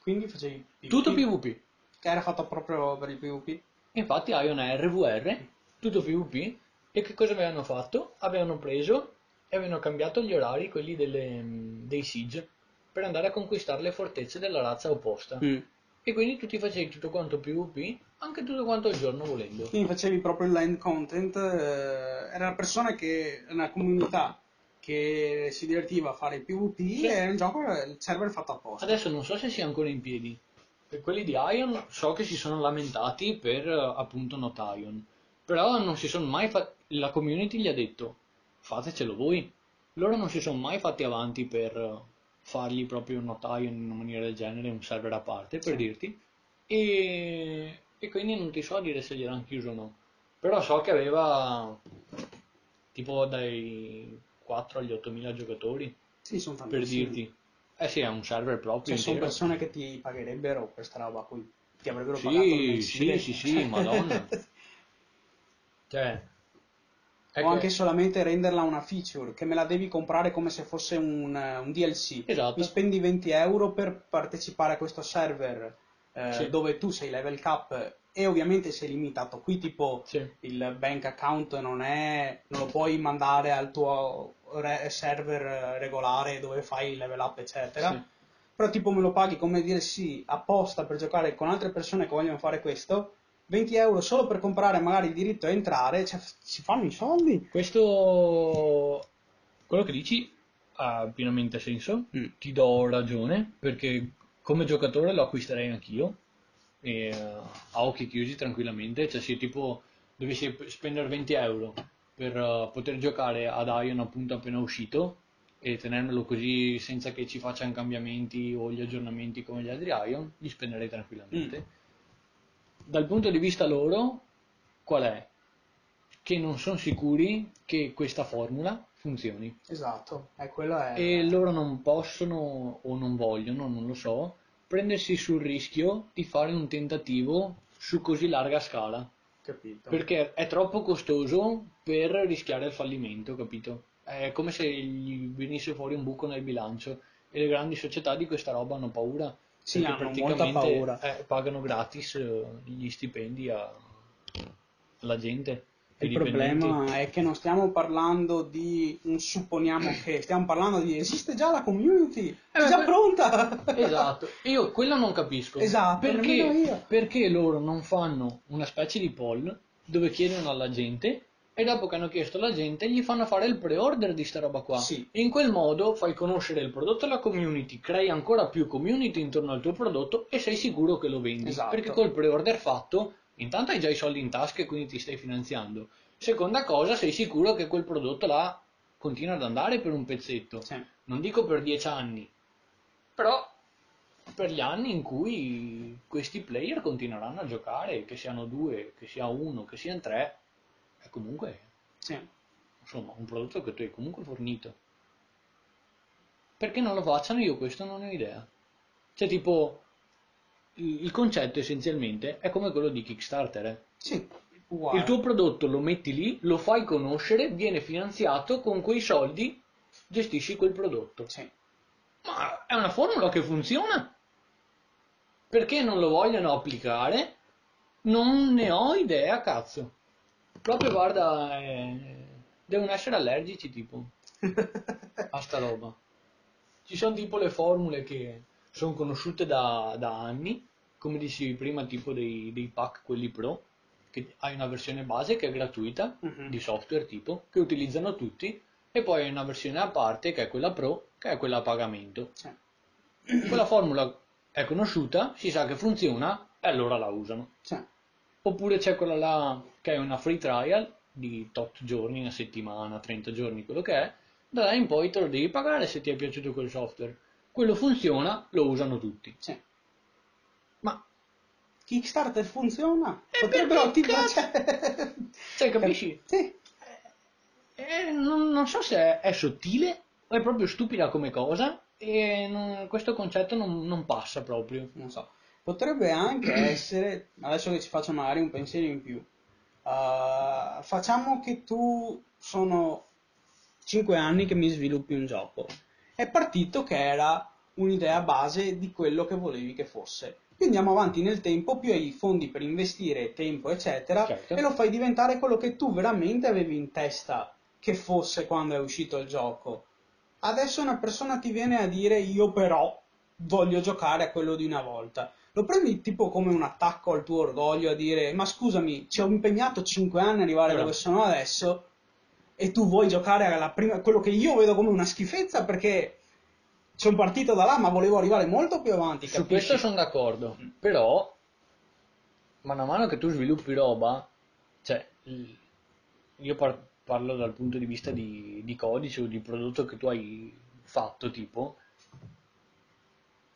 Quindi facevi PvP, Tutto PvP. Che era fatto proprio per il PvP. Infatti Ion è RVR, tutto PvP. E che cosa avevano fatto? Avevano preso e avevano cambiato gli orari, quelli delle, dei siege, per andare a conquistare le fortezze della razza opposta. Mm. E quindi tu ti facevi tutto quanto PvP, anche tutto quanto il giorno volendo. Quindi facevi proprio il land content. eh, era una persona che, una comunità che si divertiva a fare il PvP Sì. e era un gioco, il server fatto apposta. Adesso non so se sia ancora in piedi. Per quelli di Ion so che si sono lamentati per eh, appunto Not Ion. Però non si sono mai fatti. La community gli ha detto fatecelo voi. Loro non si sono mai fatti avanti per eh, fargli proprio un Not Ion in una maniera del genere, un server a parte per Sì. dirti. E, e quindi non ti so dire se gliel'hanno chiuso o no. Però so che aveva tipo dai 4 agli 8000 giocatori Sì, sono per dirti. Eh sì, è un server proprio Cioè, sono persone che ti pagherebbero questa roba qui. Ti avrebbero pagato Sì, mensile. sì, sì, sì, madonna. Cioè, è o che- anche solamente renderla una feature, che me la devi comprare come se fosse un, eh, un DLC. Esatto. Mi spendi 20 euro per partecipare a questo server eh, Sì. dove tu sei level cap e ovviamente sei limitato. Qui tipo Sì. il bank account non, è, non lo puoi mandare al tuo re- server regolare dove fai il level up, eccetera. Sì. Però tipo me lo paghi come dire sì, apposta per giocare con altre persone che vogliono fare questo. 20 euro solo per comprare magari il diritto a entrare, cioè si fanno i soldi. Questo, quello che dici ha pienamente senso, Mm. ti do ragione, perché come giocatore lo acquisterei anch'io, e, eh, a occhi chiusi tranquillamente, cioè se tipo dovessi spendere 20 euro per eh, poter giocare ad Ion appunto appena uscito e tenermelo così senza che ci facciano cambiamenti o gli aggiornamenti come gli altri Ion, li spenderei tranquillamente. Dal punto di vista loro, qual è? Che non sono sicuri che questa formula funzioni Esatto, e quello è... e loro non possono o non vogliono, non lo so, prendersi sul rischio di fare un tentativo su così larga scala, Capito. perché è troppo costoso per rischiare il fallimento, capito? È come se gli venisse fuori un buco nel bilancio e le grandi società di questa roba hanno paura. Sì, hanno molta paura. eh, pagano gratis eh, gli stipendi a- alla gente. Il problema è che non stiamo parlando di un supponiamo che, stiamo parlando di esiste già la community, è Eh, già que- pronta. Esatto, io quello non capisco. Esatto, perché, perché loro non fanno una specie di poll dove chiedono alla gente e dopo che hanno chiesto alla gente gli fanno fare il pre-order di sta roba qua. Sì. In quel modo fai conoscere il prodotto alla community, crei ancora più community intorno al tuo prodotto e sei sicuro che lo vendi. Esatto. Perché col pre-order fatto, intanto hai già i soldi in tasca e quindi ti stai finanziando. Seconda cosa, sei sicuro che quel prodotto là continua ad andare per un pezzetto Sì. non dico per dieci anni, però per gli anni in cui questi player continueranno a giocare, che siano due, che sia uno, che siano tre, è comunque Sì. insomma un prodotto che tu hai comunque fornito. Perché non lo facciano io questo non ne ho idea. Cioè tipo il concetto essenzialmente è come quello di Kickstarter. eh. Sì, uguale. Il tuo prodotto lo metti lì, lo fai conoscere, viene finanziato, con quei soldi gestisci quel prodotto. Sì. Ma è una formula che funziona. Perché non lo vogliono applicare? Non ne ho idea, cazzo. Proprio guarda, eh, devono essere allergici tipo a sta roba. Ci sono tipo le formule che sono conosciute da, da anni, come dicevi prima, tipo dei, dei pack, quelli pro, che hai una versione base che è gratuita, Mhm. di software tipo, che utilizzano tutti, e poi hai una versione a parte che è quella pro, che è quella a pagamento. Sì. Quella formula è conosciuta, si sa che funziona, e allora la usano. Sì. Oppure c'è quella là che è una free trial di tot giorni, una settimana, 30 giorni, quello che è. Da là in poi te lo devi pagare se ti è piaciuto quel software. Quello funziona, lo usano tutti. Sì. Ma, Kickstarter funziona? Eh, Potrebbero cazzo? cioè- cioè, capisci? Sì. Eh, non, non so se è, è sottile o è proprio stupida come cosa e non- questo concetto non, non passa proprio. non so, potrebbe anche essere, adesso che ci faccio magari un pensiero in più, uh, facciamo che tu sono 5 anni che mi sviluppi un gioco. È partito che era un'idea base di quello che volevi che fosse. Più andiamo avanti nel tempo, più hai fondi per investire, tempo, eccetera, Certo. e lo fai diventare quello che tu veramente avevi in testa che fosse quando è uscito il gioco. Adesso una persona ti viene a dire io però voglio giocare a quello di una volta. Lo prendi tipo come un attacco al tuo orgoglio a dire ma scusami, ci ho impegnato 5 anni ad arrivare Però- dove sono adesso e tu vuoi giocare alla prima, quello che io vedo come una schifezza perché sono partito da là ma volevo arrivare molto più avanti. Su capisci? questo sono d'accordo, però man mano che tu sviluppi roba, cioè io par- parlo dal punto di vista di, di codice o di prodotto che tu hai fatto, tipo,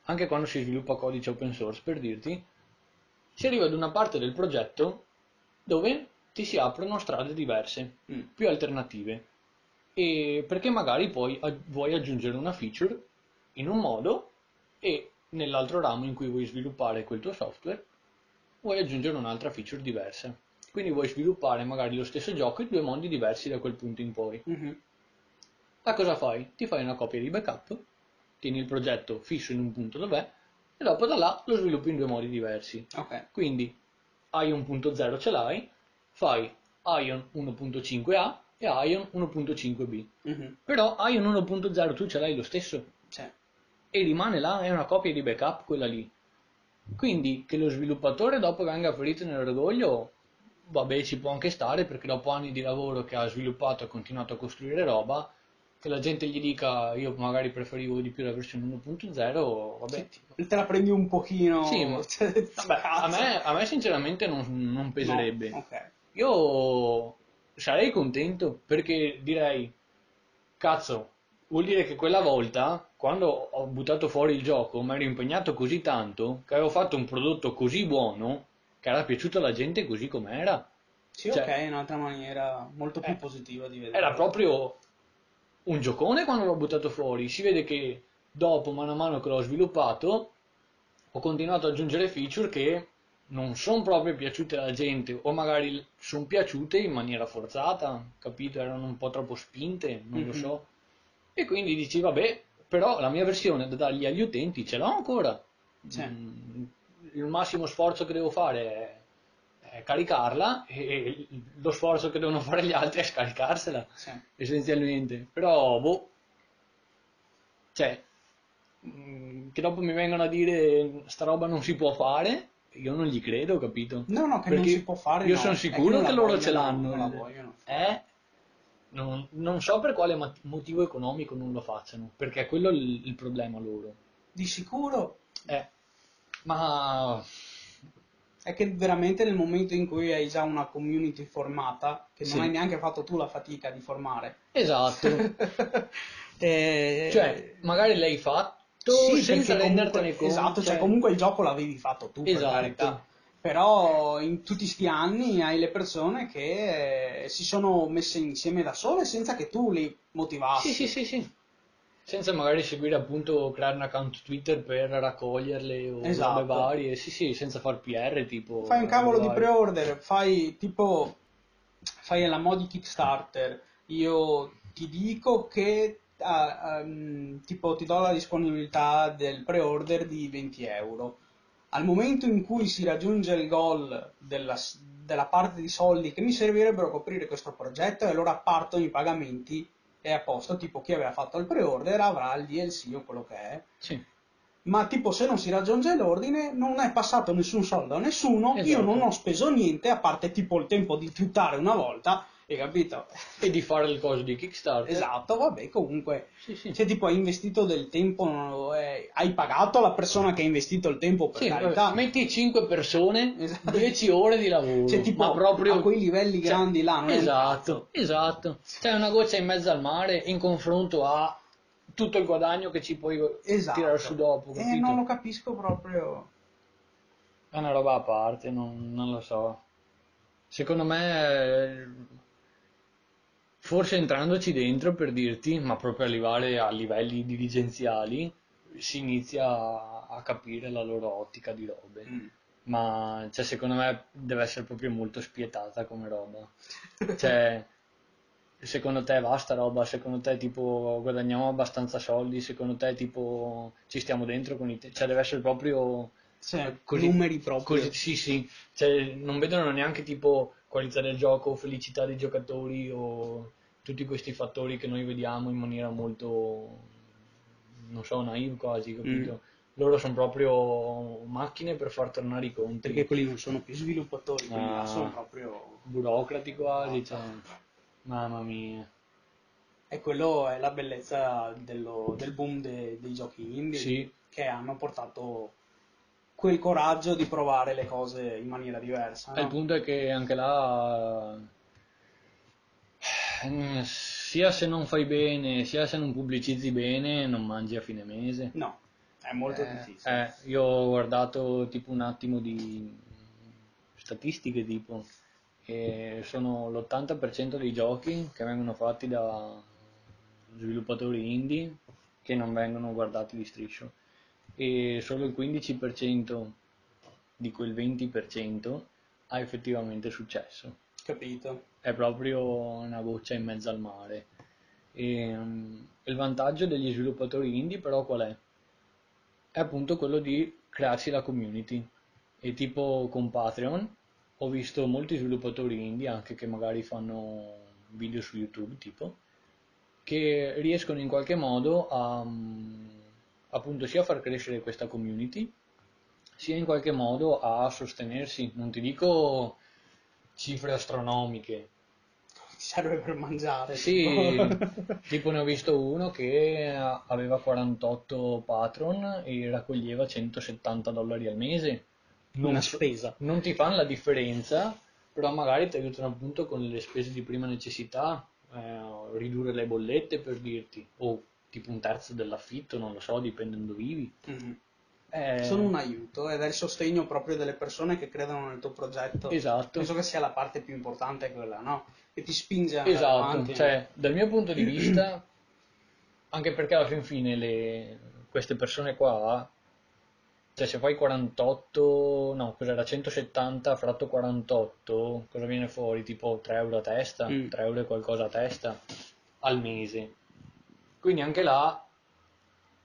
anche quando si sviluppa codice open source, per dirti, si arriva ad una parte del progetto dove ti si aprono strade diverse, Mm. più alternative, e perché magari poi vuoi aggiungere una feature in un modo e nell'altro ramo in cui vuoi sviluppare quel tuo software vuoi aggiungere un'altra feature diversa. Quindi vuoi sviluppare magari lo stesso gioco in due mondi diversi da quel punto in poi. Mhm. Ma cosa fai? Ti fai una copia di backup, tieni il progetto fisso in un punto dov'è e dopo da là lo sviluppi in due modi diversi. Ok. Quindi Ion 1.0 ce l'hai, fai Ion 1.5a e Ion 1.5b. Mhm. Però Ion 1.0 tu ce l'hai lo stesso Sì. e rimane là, è una copia di backup quella lì. Quindi che lo sviluppatore dopo venga ferito nell'orgoglio, vabbè ci può anche stare perché dopo anni di lavoro che ha sviluppato e continuato a costruire roba, che la gente gli dica io magari preferivo di più la versione 1.0, vabbè. Sì, te la prendi un pochino. Sì, ma- cioè, Vabbè, a me, a me sinceramente non, non No, peserebbe. ok. Io sarei contento perché direi, cazzo, vuol dire che quella volta, quando ho buttato fuori il gioco, mi ero impegnato così tanto che avevo fatto un prodotto così buono che era piaciuto alla gente così com'era. Sì, Cioè- ok, è un'altra maniera molto più Eh, positiva di vedere. Era proprio un giocone quando l'ho buttato fuori. Si vede che dopo, mano a mano che l'ho sviluppato, ho continuato ad aggiungere feature che non sono proprio piaciute alla gente, o magari sono piaciute in maniera forzata, capito? Erano un po' troppo spinte, non lo Mhm. so. E quindi dici, vabbè, però la mia versione da dargli agli utenti ce l'ho ancora. Sì. Mm, Il massimo sforzo che devo fare è, è caricarla e lo sforzo che devono fare gli altri è scaricarsela Sì. essenzialmente. Però, boh, cioè, mm, che dopo mi vengono a dire sta roba non si può fare, io non gli credo, capito? No, no, che non Perché si può fare. Io no. sono sicuro non che, la loro vogliono, ce l'hanno. Non vogliono. Eh? Non, non so per quale motivo economico non lo facciano, perché è quello il, il problema loro. Di sicuro Eh, ma è che veramente nel momento in cui hai già una community formata, che non Sì. hai neanche fatto tu la fatica di formare. esatto, Eh, cioè, magari l'hai fatto sì, senza rendertene conto. Esatto, cioè comunque il gioco l'avevi fatto tu, per Esatto. carità. Però in tutti sti anni hai le persone che si sono messe insieme da sole senza che tu li motivassi. Sì, sì, sì, sì. Senza magari seguire appunto, creare un account Twitter per raccoglierle o Esatto. robe varie. Sì, sì, senza far PR, tipo... Fai un cavolo di pre-order, fai tipo, fai la mod di Kickstarter, io ti dico che ah, ehm, tipo ti do la disponibilità del pre-order di 20 euro. Al momento in cui si raggiunge il goal della, della parte di soldi che mi servirebbero a coprire questo progetto, e allora partono i pagamenti e a posto, tipo chi aveva fatto il pre-order avrà il DLC o quello che è. Sì. ma tipo se non si raggiunge l'ordine non è passato nessun soldo a nessuno, io Esatto. non ho speso niente, a parte tipo il tempo di twittare una volta, hai capito? E di fare il coso di Kickstarter. Esatto, vabbè, comunque, Sì, sì. se tipo hai investito del tempo, eh, hai pagato la persona che ha investito il tempo, per Sì, carità. vabbè, metti 5 persone, Esatto. 10 ore di lavoro. Cioè, tipo, ma proprio a quei livelli cioè, grandi là, non Esatto, esatto. C'è una goccia in mezzo al mare in confronto a tutto il guadagno che ci puoi Esatto. tirare su dopo, Eh, capito? non lo capisco proprio. È una roba a parte, non, non lo so. Secondo me, eh, forse entrandoci dentro per dirti, ma proprio arrivare a livelli dirigenziali, si inizia a, a capire la loro ottica di robe. Mm. Ma cioè, secondo me deve essere proprio molto spietata come roba. Cioè, secondo te va sta roba? Secondo te tipo guadagniamo abbastanza soldi? Secondo te tipo ci stiamo dentro con i... te- Cioè, deve essere proprio... Cioè, Così- numeri proprio. Così, sì, sì, cioè, non vedono neanche tipo qualità del gioco, felicità dei giocatori o tutti questi fattori che noi vediamo in maniera molto, non so, naive quasi, capito? Mm. Loro sono proprio macchine per far tornare i conti, Perché quelli non sono più sviluppatori, Ah. sono proprio... burocrati quasi, cioè, mamma mia. E quello è la bellezza dello- del boom de- dei giochi indie, Sì. che hanno portato quel coraggio di provare le cose in maniera diversa. E il no? punto è che anche là, eh, sia se non fai bene, sia se non pubblicizzi bene, non mangi a fine mese. No, è molto Eh, difficile. eh, io ho guardato tipo un attimo di statistiche tipo e sono l'80% dei giochi che vengono fatti da sviluppatori indie che non vengono guardati di striscio e solo il 15% di quel 20% ha effettivamente successo Capito? è proprio una goccia in mezzo al mare. E, mm, il vantaggio degli sviluppatori indie però qual è? È appunto quello di crearsi la community. E tipo con Patreon ho visto molti sviluppatori indie, anche che magari fanno video su YouTube, tipo, che riescono in qualche modo a mm, appunto sia a far crescere questa community, sia in qualche modo a sostenersi. Non ti dico cifre astronomiche. Serve per mangiare. Sì, tipo. ne ho visto uno che aveva 48 patron e raccoglieva 170 dollari al mese. Non, Una spesa. non ti fanno la differenza, però magari ti aiutano appunto con le spese di prima necessità, eh, ridurre le bollette per dirti, o tipo un terzo dell'affitto, non lo so, dipende da dove vivi. Mhm. Eh, Sono un aiuto ed è il sostegno proprio delle persone che credono nel tuo progetto. Esatto. Penso che sia la parte più importante quella, no? Che ti spinge a Esatto, avanti. cioè dal mio punto di vista, anche perché alla fin fine le- queste persone qua, cioè se fai 48, no, cos'era 170 fratto 48, cosa viene fuori? Tipo 3 euro a testa, Mm. 3 euro e qualcosa a testa al mese. Quindi anche là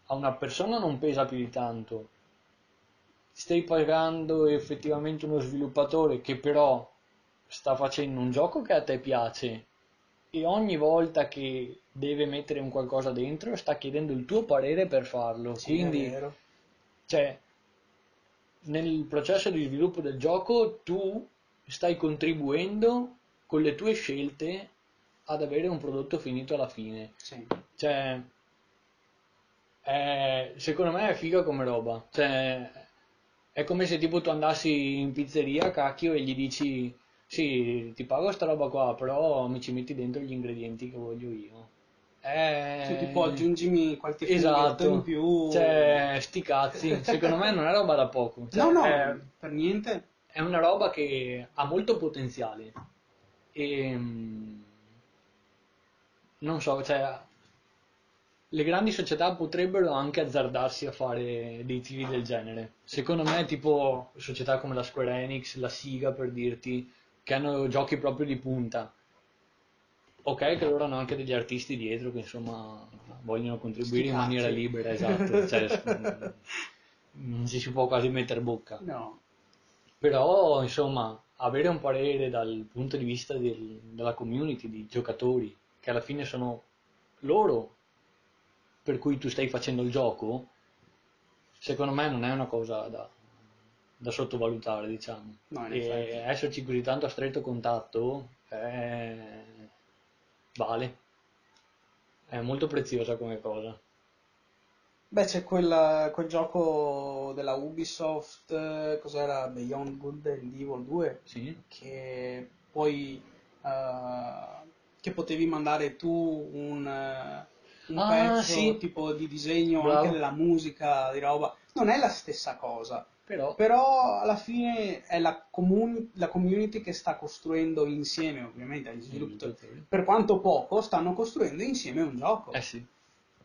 a una persona non pesa più di tanto. Stai pagando effettivamente uno sviluppatore che però sta facendo un gioco che a te piace e ogni volta che deve mettere un qualcosa dentro sta chiedendo il tuo parere per farlo. Sì, Quindi, cioè, nel processo di sviluppo del gioco tu stai contribuendo con le tue scelte ad avere un prodotto finito alla fine. Sì. Cioè, è- secondo me è figa come roba. Cioè, è come se tipo tu andassi in pizzeria, cacchio, e gli dici, sì, ti pago sta roba qua, però mi ci metti dentro gli ingredienti che voglio io. È... Sì, tipo aggiungimi qualche Esatto, in più. cioè, sti cazzi, secondo me non è roba da poco. Cioè, no, no, è- per niente. è una roba che ha molto potenziale e mm, non so, cioè le grandi società potrebbero anche azzardarsi a fare dei tiri del genere. Secondo me, tipo società come la Square Enix, la Siga per dirti, che hanno giochi proprio di punta. Ok, che loro hanno anche degli artisti dietro che insomma vogliono contribuire in Sti maniera cazzi. libera, esatto. Cioè, non ci si può quasi mettere bocca. No. Però, insomma, avere un parere dal punto di vista del- della community, di giocatori, che alla fine sono loro per cui tu stai facendo il gioco, secondo me non è una cosa da, da sottovalutare, diciamo. No, e esserci così tanto a stretto contatto è... vale. È molto preziosa come cosa. Beh, c'è quel, quel gioco della Ubisoft, eh, cos'era? Beyond Good and Evil 2, Sì? che poi eh, che potevi mandare tu un, eh, un Ah, pezzo sì. tipo di disegno Bravo. anche della musica, di roba. Non è la stessa cosa, Però, però alla fine è la, comuni- la community che sta costruendo insieme, ovviamente agli sviluppatori. Per quanto poco, stanno costruendo insieme un gioco. eh sì,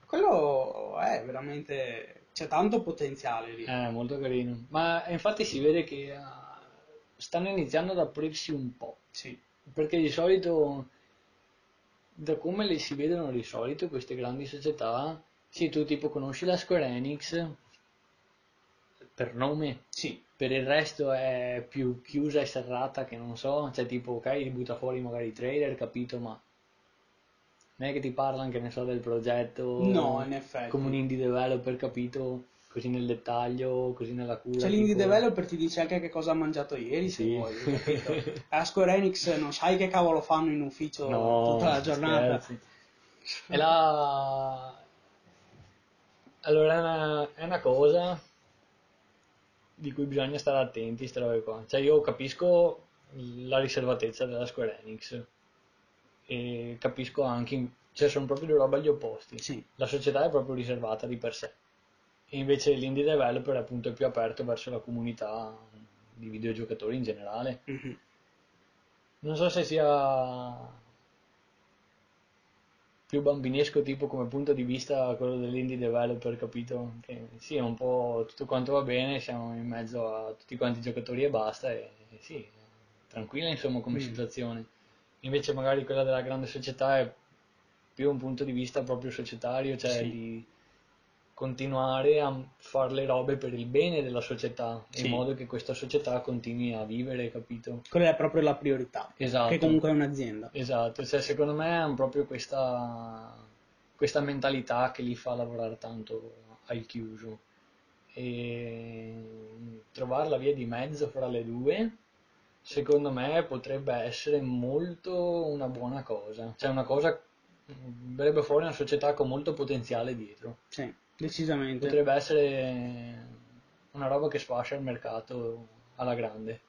Quello è veramente. c'è tanto potenziale lì. è molto carino. Ma infatti si vede che ah, stanno iniziando ad aprirsi un po'. Sì. Perché di solito, da come le si vedono di solito queste grandi società, sì, tu tipo conosci la Square Enix? Per nome, Sì. per il resto è più chiusa e serrata che non so, cioè tipo ok, butta fuori magari i trailer, capito, ma non è che ti parlano, che ne so, del progetto No, in effetti. come un indie developer, capito, così nel dettaglio, così nella cura. Cioè l'indie tipo- developer ti dice anche che cosa ha mangiato ieri, se Sì. vuoi, capito? A Square Enix non sai che cavolo fanno in ufficio No, tutta la giornata. scherzi. È la... Allora, è una, è una cosa di cui bisogna stare attenti, queste robe qua. Cioè, io capisco la riservatezza della Square Enix e capisco anche, cioè, sono proprio due robe agli opposti. Sì. La società è proprio riservata di per sé. E invece l'indie developer appunto è più aperto verso la comunità di videogiocatori in generale. Mhm. Non so se sia più bambinesco tipo come punto di vista quello dell'indie developer, capito? Che sì, è un po' tutto quanto va bene, siamo in mezzo a tutti quanti i giocatori e basta, e, e sì, tranquilla insomma come Mm. situazione. Invece magari quella della grande società è più un punto di vista proprio societario, cioè Sì. di continuare a fare le robe per il bene della società, Sì. in modo che questa società continui a vivere, capito? Quella è proprio la priorità, Esatto. che comunque è un'azienda. Esatto, cioè secondo me è proprio questa, questa mentalità che li fa lavorare tanto al chiuso e trovare la via di mezzo fra le due secondo me potrebbe essere molto una buona cosa, cioè una cosa verrebbe fuori una società con molto potenziale dietro, Sì, decisamente. potrebbe essere una roba che sfascia il mercato alla grande.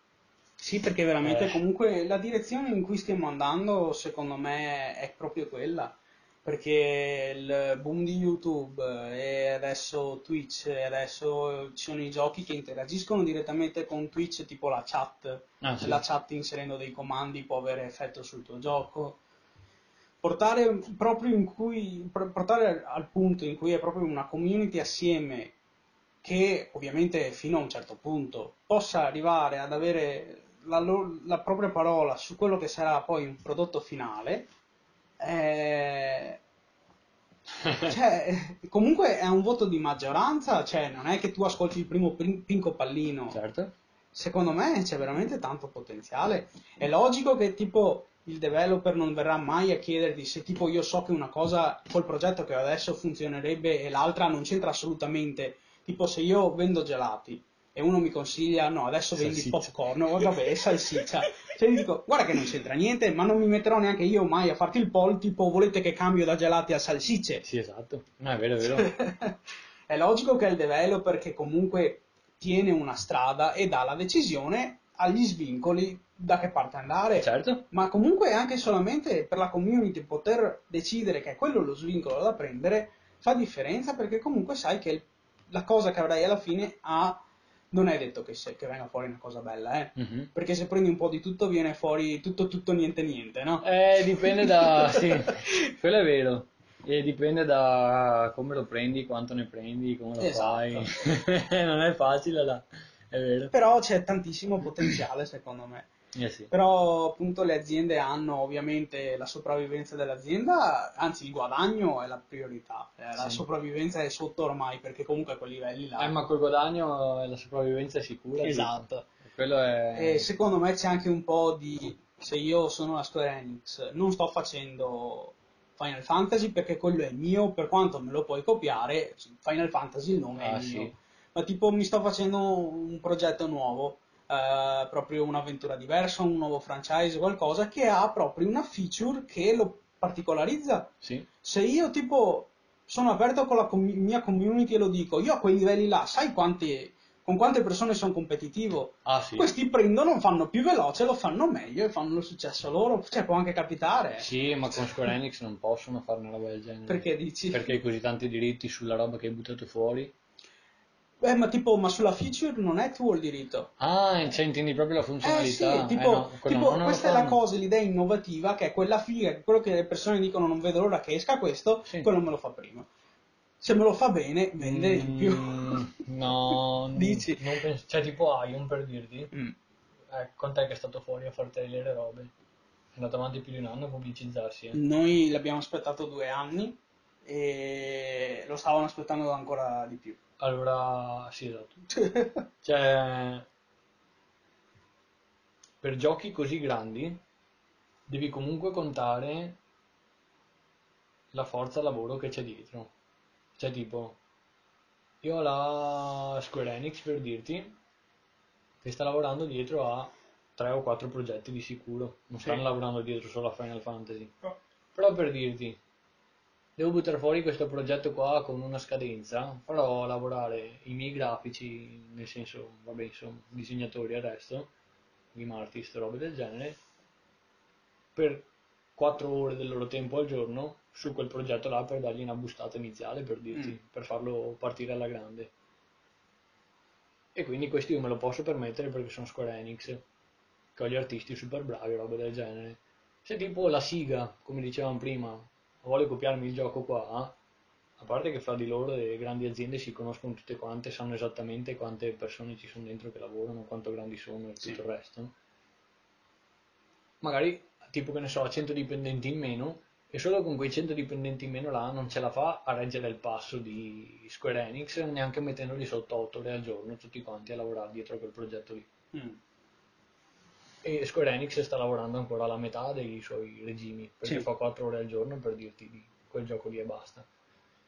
Sì, perché veramente Eh. comunque la direzione in cui stiamo andando, secondo me, è proprio quella. Perché il boom di YouTube e adesso Twitch e adesso ci sono i giochi che interagiscono direttamente con Twitch, tipo la chat. Ah, sì. La chat inserendo dei comandi può avere effetto sul tuo gioco. Portare proprio in cui, por- portare al punto in cui è proprio una community assieme che ovviamente fino a un certo punto possa arrivare ad avere la, lo- la propria parola su quello che sarà poi un prodotto finale, eh, cioè, comunque è un voto di maggioranza, cioè non è che tu ascolti il primo pin- pinco pallino, Certo? secondo me c'è veramente tanto potenziale. È logico che tipo il developer non verrà mai a chiederti se tipo io so che una cosa col progetto che ho adesso funzionerebbe e l'altra non c'entra assolutamente. Tipo se io vendo gelati e uno mi consiglia no adesso vendi Salsiccia. popcorn, o vabbè è salsiccia. Cioè gli dico guarda che non c'entra niente ma non mi metterò neanche io mai a farti il poll tipo volete che cambio da gelati a salsicce. Sì, esatto. No, è vero, è vero. è logico che è il developer che comunque tiene una strada e dà la decisione agli svincoli da che parte andare. Certo. Ma comunque anche solamente per la community poter decidere che è quello lo svincolo da prendere fa differenza perché comunque sai che la cosa che avrai alla fine ha non è detto che, se- che venga fuori una cosa bella, eh. Mhm. Perché se prendi un po' di tutto viene fuori tutto tutto niente niente, no? Eh, dipende da... sì, quello è vero. E dipende da come lo prendi, quanto ne prendi, come lo Esatto. fai. non è facile. È vero. Però c'è tantissimo potenziale secondo me. Eh sì. Però appunto le aziende hanno ovviamente la sopravvivenza dell'azienda, anzi il guadagno è la priorità, Eh, la Sì. sopravvivenza è sotto ormai perché comunque a quei livelli là. Eh, ma col guadagno la sopravvivenza è sicura. Esatto. è... E secondo me c'è anche un po' di, se io sono la Square Enix, non sto facendo Final Fantasy perché quello è mio, per quanto me lo puoi copiare, Final Fantasy il nome Ah, è sì. Ma tipo mi sto facendo un progetto nuovo, eh, proprio un'avventura diversa, un nuovo franchise, qualcosa che ha proprio una feature che lo particolarizza. Sì. Se io tipo sono aperto con la com- mia community e lo dico, io a quei livelli là, sai quanti, con quante persone sono competitivo? Ah sì. Questi prendono, fanno più veloce, lo fanno meglio e fanno il successo loro. Cioè, può anche capitare. Sì, ma con Square Enix non possono fare una roba del genere. Perché dici? Perché hai così tanti diritti sulla roba che hai buttato fuori. Eh, ma tipo, ma sulla feature non è tuo il diritto. Ah, cioè intendi proprio la Eh funzionalità. sì, Eh, tipo, no, quello tipo, questa è la cosa, l'idea innovativa, che è quella figa, quello che le persone dicono non vedo l'ora che esca questo, Sì. quello me lo fa prima. Se me lo fa bene, vende di più. Mm, no, Dici? Non penso, cioè tipo Ion per dirti, Mm. eh, quant'è che è stato fuori a far trailer e robe? È andato avanti più di un anno a pubblicizzarsi. Eh. Noi l'abbiamo aspettato due anni e lo stavano aspettando ancora di più. Allora, sì, esatto. Cioè, per giochi così grandi devi comunque contare la forza lavoro che c'è dietro. Cioè, tipo, io ho la Square Enix per dirti che sta lavorando dietro a tre o quattro progetti di sicuro. Non Sì. stanno lavorando dietro solo a Final Fantasy. Oh. Però per dirti, devo buttare fuori questo progetto qua con una scadenza, farò lavorare i miei grafici, nel senso, vabbè, insomma, disegnatori e resto, game artist, robe del genere, per 4 ore del loro tempo al giorno su quel progetto là per dargli una bustata iniziale, per dirti, Mm. per farlo partire alla grande. E quindi questo io me lo posso permettere perché sono Square Enix, che ho gli artisti super bravi, robe del genere. Se tipo la Siga, come dicevamo prima, vuole copiarmi il gioco qua, a parte che fra di loro le grandi aziende si conoscono tutte quante, sanno esattamente quante persone ci sono dentro che lavorano, quanto grandi sono e tutto Sì. il resto. Magari, tipo che ne so, 100 dipendenti in meno, e solo con quei 100 dipendenti in meno là non ce la fa a reggere il passo di Square Enix, neanche mettendoli sotto 8 ore al giorno tutti quanti a lavorare dietro a quel progetto lì. Mm. E Square Enix sta lavorando ancora alla metà dei suoi regimi, perché Sì. fa 4 ore al giorno per dirti di quel gioco lì e basta.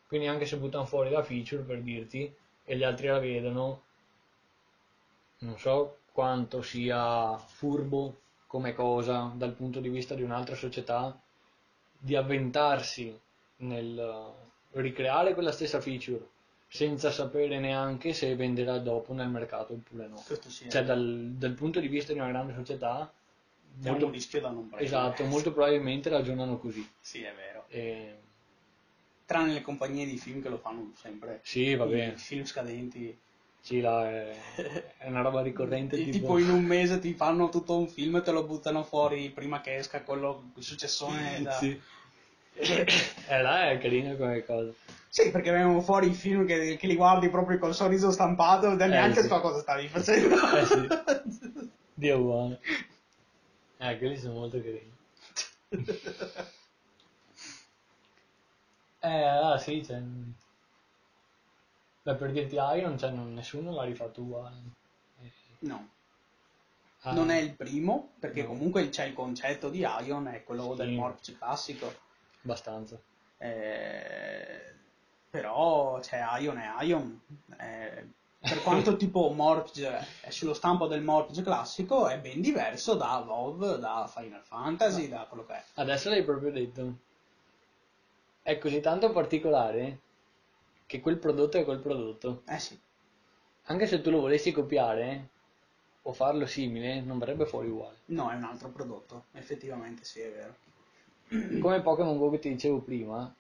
Quindi anche se buttano fuori la feature per dirti e gli altri la vedono, non so quanto sia furbo come cosa dal punto di vista di un'altra società di avventarsi nel ricreare quella stessa feature senza sapere neanche se venderà dopo nel mercato oppure no. Cioè, vero. dal, dal punto di vista di una grande società, È molto- un rischio da non prendere. esatto, molto probabilmente ragionano così. Sì, è vero. E- Tranne le compagnie di film che lo fanno sempre. sì, va bene, film scadenti. sì, là è, è una roba ricorrente. Ti- tipo, Tipo in un mese ti fanno tutto un film e te lo buttano fuori prima che esca quello il successone da... Sì. Eh, là è carino come cosa. Sì, perché vengono fuori i film che, che li guardi proprio col sorriso stampato e neanche sì. so cosa stavi facendo. Eh sì. Dio buono. Eh, quelli sono molto carini. Eh, ah sì, c'è... Beh, per dirti Iron, cioè, non- nessuno l'ha rifatto uguale. Eh, No, ah, non è il primo, perché No. comunque c'è il concetto di Ion, è quello Sì. del Morph classico. Abbastanza. Eh, però c'è Ion e Ion. Eh, per quanto tipo Morpge è sullo stampo del Morpge classico, è ben diverso da WoW, da Final Fantasy, da quello che è. Adesso l'hai proprio detto. È così tanto particolare che quel prodotto è quel prodotto. Eh sì, Anche se tu lo volessi copiare o farlo simile, non verrebbe fuori uguale. no, è un altro prodotto, effettivamente sì, è vero. Come Pokémon Go che ti dicevo prima,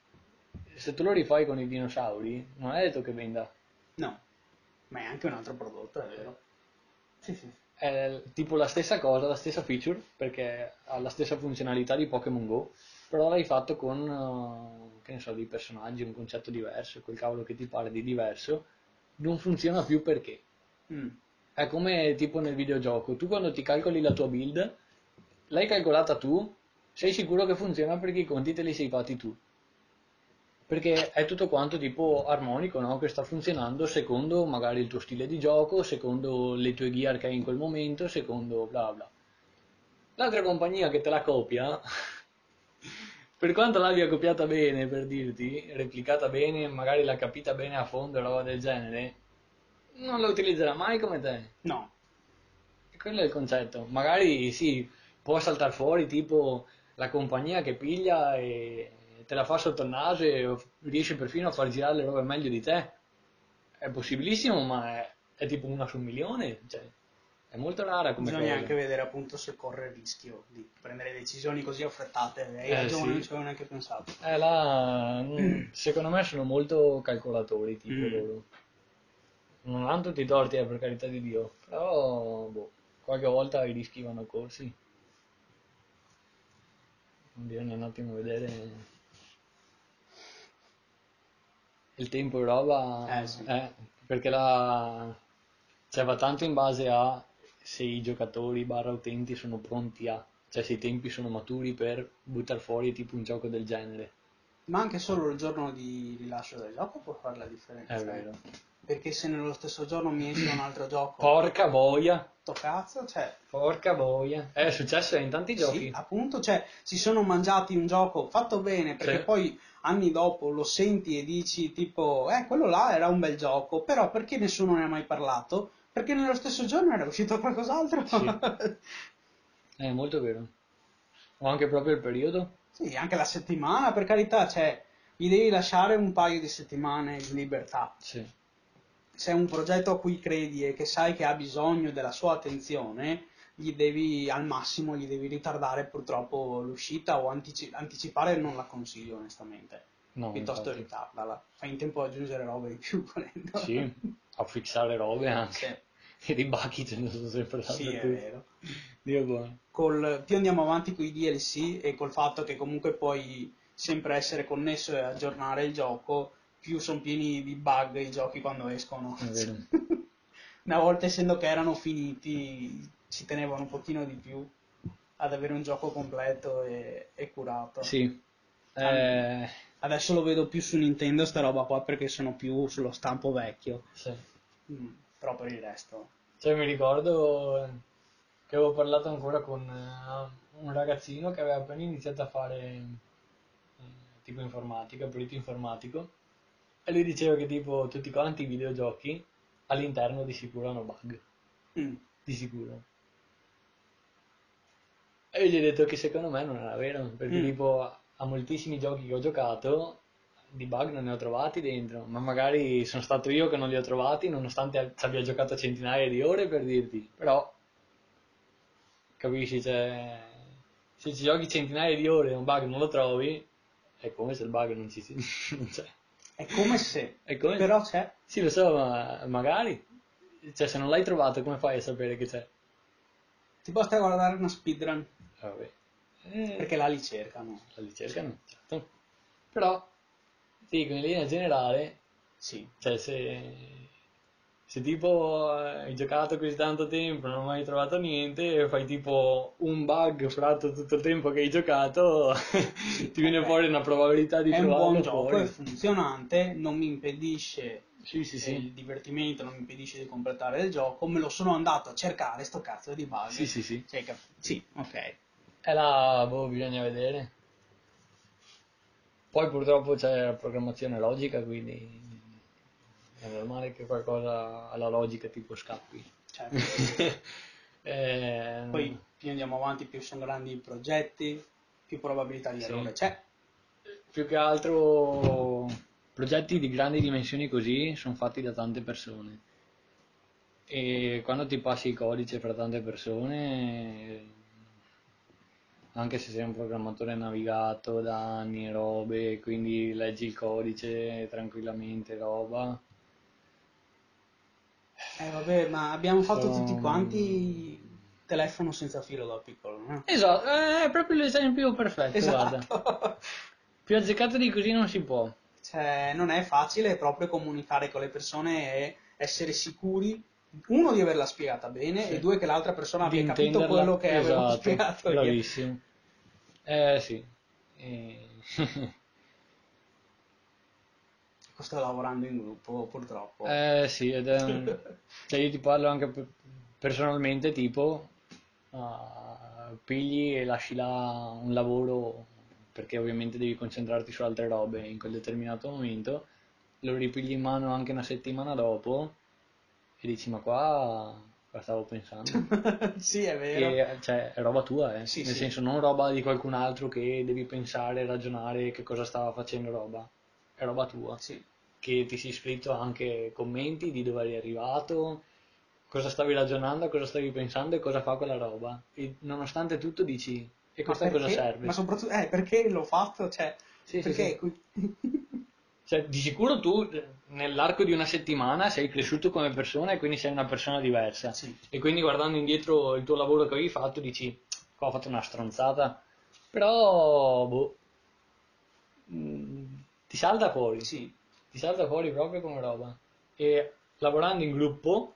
se tu lo rifai con i dinosauri, non è detto che venda. No, ma è anche un altro prodotto, è vero. Sì, sì. È tipo la stessa cosa, la stessa feature, perché ha la stessa funzionalità di Pokémon Go, però l'hai fatto con, eh, che ne so, dei personaggi, un concetto diverso, quel cavolo che ti pare di diverso, non funziona più perché. Mm. È come tipo nel videogioco, tu quando ti calcoli la tua build, l'hai calcolata tu, sei sicuro che funziona perché i conti te li sei fatti tu. Perché è tutto quanto tipo armonico, no? Che sta funzionando secondo magari il tuo stile di gioco, secondo le tue gear che hai in quel momento, secondo bla bla. L'altra compagnia che te la copia, per quanto l'abbia copiata bene, per dirti, replicata bene, magari l'ha capita bene a fondo e roba del genere, non lo utilizzerà mai come te. No. E quello è il concetto. Magari sì, può saltare fuori tipo la compagnia che piglia e te la fa sotto il naso e riesce perfino a far girare le robe meglio di te. È possibilissimo, ma è, è tipo una su un milione. Cioè, è molto rara come Bisogna cosa. anche vedere appunto se corre il rischio di prendere decisioni così affrettate. Hai Eh, sì. non ci avevo neanche pensato. Eh, là, mm, secondo me sono molto calcolatori, tipo Mm. loro. Non hanno tutti i torti, eh, per carità di Dio, però boh, qualche volta i rischi vanno corsi. Bisogna un attimo vedere il tempo e roba, Eh, sì. eh, perché là cioè, va tanto in base a se i giocatori barra utenti sono pronti a, cioè se i tempi sono maturi per buttare fuori tipo un gioco del genere. Ma anche solo il giorno di rilascio del gioco può fare la differenza. È vero. Perché se nello stesso giorno mi esce un altro gioco, Porca boia, sto cazzo, cioè, porca boia. È successo in tanti giochi. Sì, appunto, cioè, si sono mangiati un gioco fatto bene, perché Sì. poi anni dopo lo senti e dici tipo, eh, quello là era un bel gioco, però perché nessuno ne ha mai parlato? Perché nello stesso giorno era uscito qualcos'altro? Sì. È molto vero. O anche proprio il periodo. Sì, anche la settimana, per carità, cioè, gli devi lasciare un paio di settimane di libertà. Sì. Se è un progetto a cui credi e che sai che ha bisogno della sua attenzione, gli devi al massimo gli devi ritardare purtroppo l'uscita o antici- anticipare non la consiglio onestamente. No, Piuttosto infatti. ritardala. Fai in tempo ad aggiungere robe di più volendo. Sì, a fissare robe anche. Sì, E di bacchi ce ne sono sempre sì, è dappertutto. vero. Dio buono. Col, più andiamo avanti con i DLC e col fatto che comunque puoi sempre essere connesso e aggiornare il gioco, più sono pieni di bug i giochi quando escono. Una volta essendo che erano finiti, ci tenevano un pochino di più ad avere un gioco completo e, e curato. Sì. Eh, Adesso lo vedo più su Nintendo sta roba qua perché sono più sullo stampo vecchio. sì. Mm, però per il resto. Cioè, mi ricordo che avevo parlato ancora con eh, un ragazzino che aveva appena iniziato a fare eh, tipo informatica, perito informatico, e lui diceva che tipo tutti quanti i videogiochi all'interno di sicuro hanno bug, Mm. di sicuro. E io gli ho detto che secondo me non era vero, perché Mm. tipo a moltissimi giochi che ho giocato di bug non ne ho trovati dentro, ma magari sono stato io che non li ho trovati, nonostante ci abbia giocato centinaia di ore per dirti, però capisci, cioè, se ci giochi centinaia di ore e un bug non lo trovi, è come se il bug non ci sia, non c'è. È come se. È come Però c'è. Sì, lo so, ma magari, cioè se non l'hai trovato come fai a sapere che c'è? Ti basta guardare una speedrun. Eh, Vabbè. Eh, Perché là li cercano. la ricercano, certo. Però, dico, in linea generale, Sì. Cioè, se, se tipo eh, hai giocato così tanto tempo, non hai mai trovato niente, e fai tipo un bug fratto tutto il tempo che hai giocato, ti viene ok. fuori una probabilità di È un trovarlo buon gioco, fuori. è funzionante, non mi impedisce Sì, sì, eh, sì. il divertimento, non mi impedisce di completare il gioco, me lo sono andato a cercare sto cazzo di bug. Sì, sì, sì. Cioè, cap- sì, ok. E là, boh, bisogna vedere. Poi purtroppo c'è la programmazione logica, quindi è normale che qualcosa alla logica tipo scappi. Cioè, Eh, poi più andiamo avanti, più sono grandi i progetti, più probabilità di Sì. errore c'è. più che altro progetti di grandi dimensioni così sono fatti da tante persone e quando ti passi il codice fra tante persone anche se sei un programmatore navigato da anni e robe quindi leggi il codice tranquillamente roba Eh vabbè, ma abbiamo fatto Sono- tutti quanti telefono senza filo da piccolo, no? esatto è proprio l'esempio perfetto guarda Esatto. più azzeccato di così non si può Cioè, non è facile proprio comunicare con le persone e essere sicuri, uno, di averla spiegata bene Sì. e due, che l'altra persona Di abbia capito quello che avevo esatto, spiegato io. bravissimo eh sì Eh, Sto lavorando in gruppo, purtroppo. Eh sì, ed è un- cioè io ti parlo anche per- personalmente, tipo, ah, pigli e lasci là un lavoro perché ovviamente devi concentrarti su altre robe in quel determinato momento, lo ripigli in mano anche una settimana dopo e dici ma qua, qua stavo pensando. sì, è vero. E, cioè, è roba tua, eh. Sì, Nel sì. senso, non roba di qualcun altro che devi pensare, ragionare che cosa stava facendo roba. È roba tua. Sì. Che ti sei scritto anche commenti di dove eri arrivato, cosa stavi ragionando, cosa stavi pensando e cosa fa quella roba. E nonostante tutto dici, e questa cosa serve? Ma soprattutto, eh, perché l'ho fatto? Cioè, Sì, sì, perché... sì. qui- Cioè, di sicuro tu nell'arco di una settimana sei cresciuto come persona e quindi sei una persona diversa. Sì. E quindi guardando indietro il tuo lavoro che avevi fatto dici, qua ho fatto una stronzata. Però, boh, mm, ti salta fuori. Sì. Ti salta fuori proprio come roba. E lavorando in gruppo,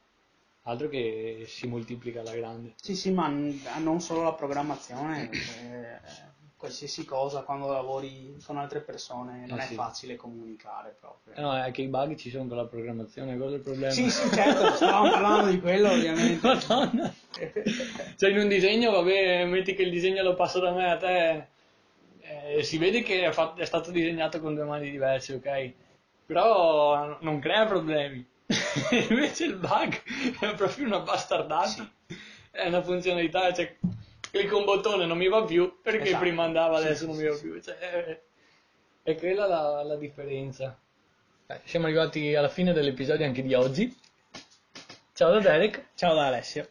altro che si moltiplica alla grande. Sì, sì, ma non solo la programmazione, eh, qualsiasi cosa quando lavori con altre persone non Eh è sì. facile comunicare proprio. Eh no, è che i bug ci sono con la programmazione, quello è il problema. Sì, sì, certo, stavamo parlando di quello ovviamente. Madonna. Cioè in un disegno, vabbè, metti che il disegno lo passo da me a te, eh, si vede che è, fat- è stato disegnato con due mani diverse, ok? Però non crea problemi. Invece il bug è proprio una bastardata. Sì. È una funzionalità, cioè clicco un bottone non mi va più perché Esatto. prima andava, adesso sì, non sì, mi va sì. più. Cioè, è, è quella la, la differenza. Dai, siamo arrivati alla fine dell'episodio anche di oggi. Ciao da Derek. Ciao da Alessio.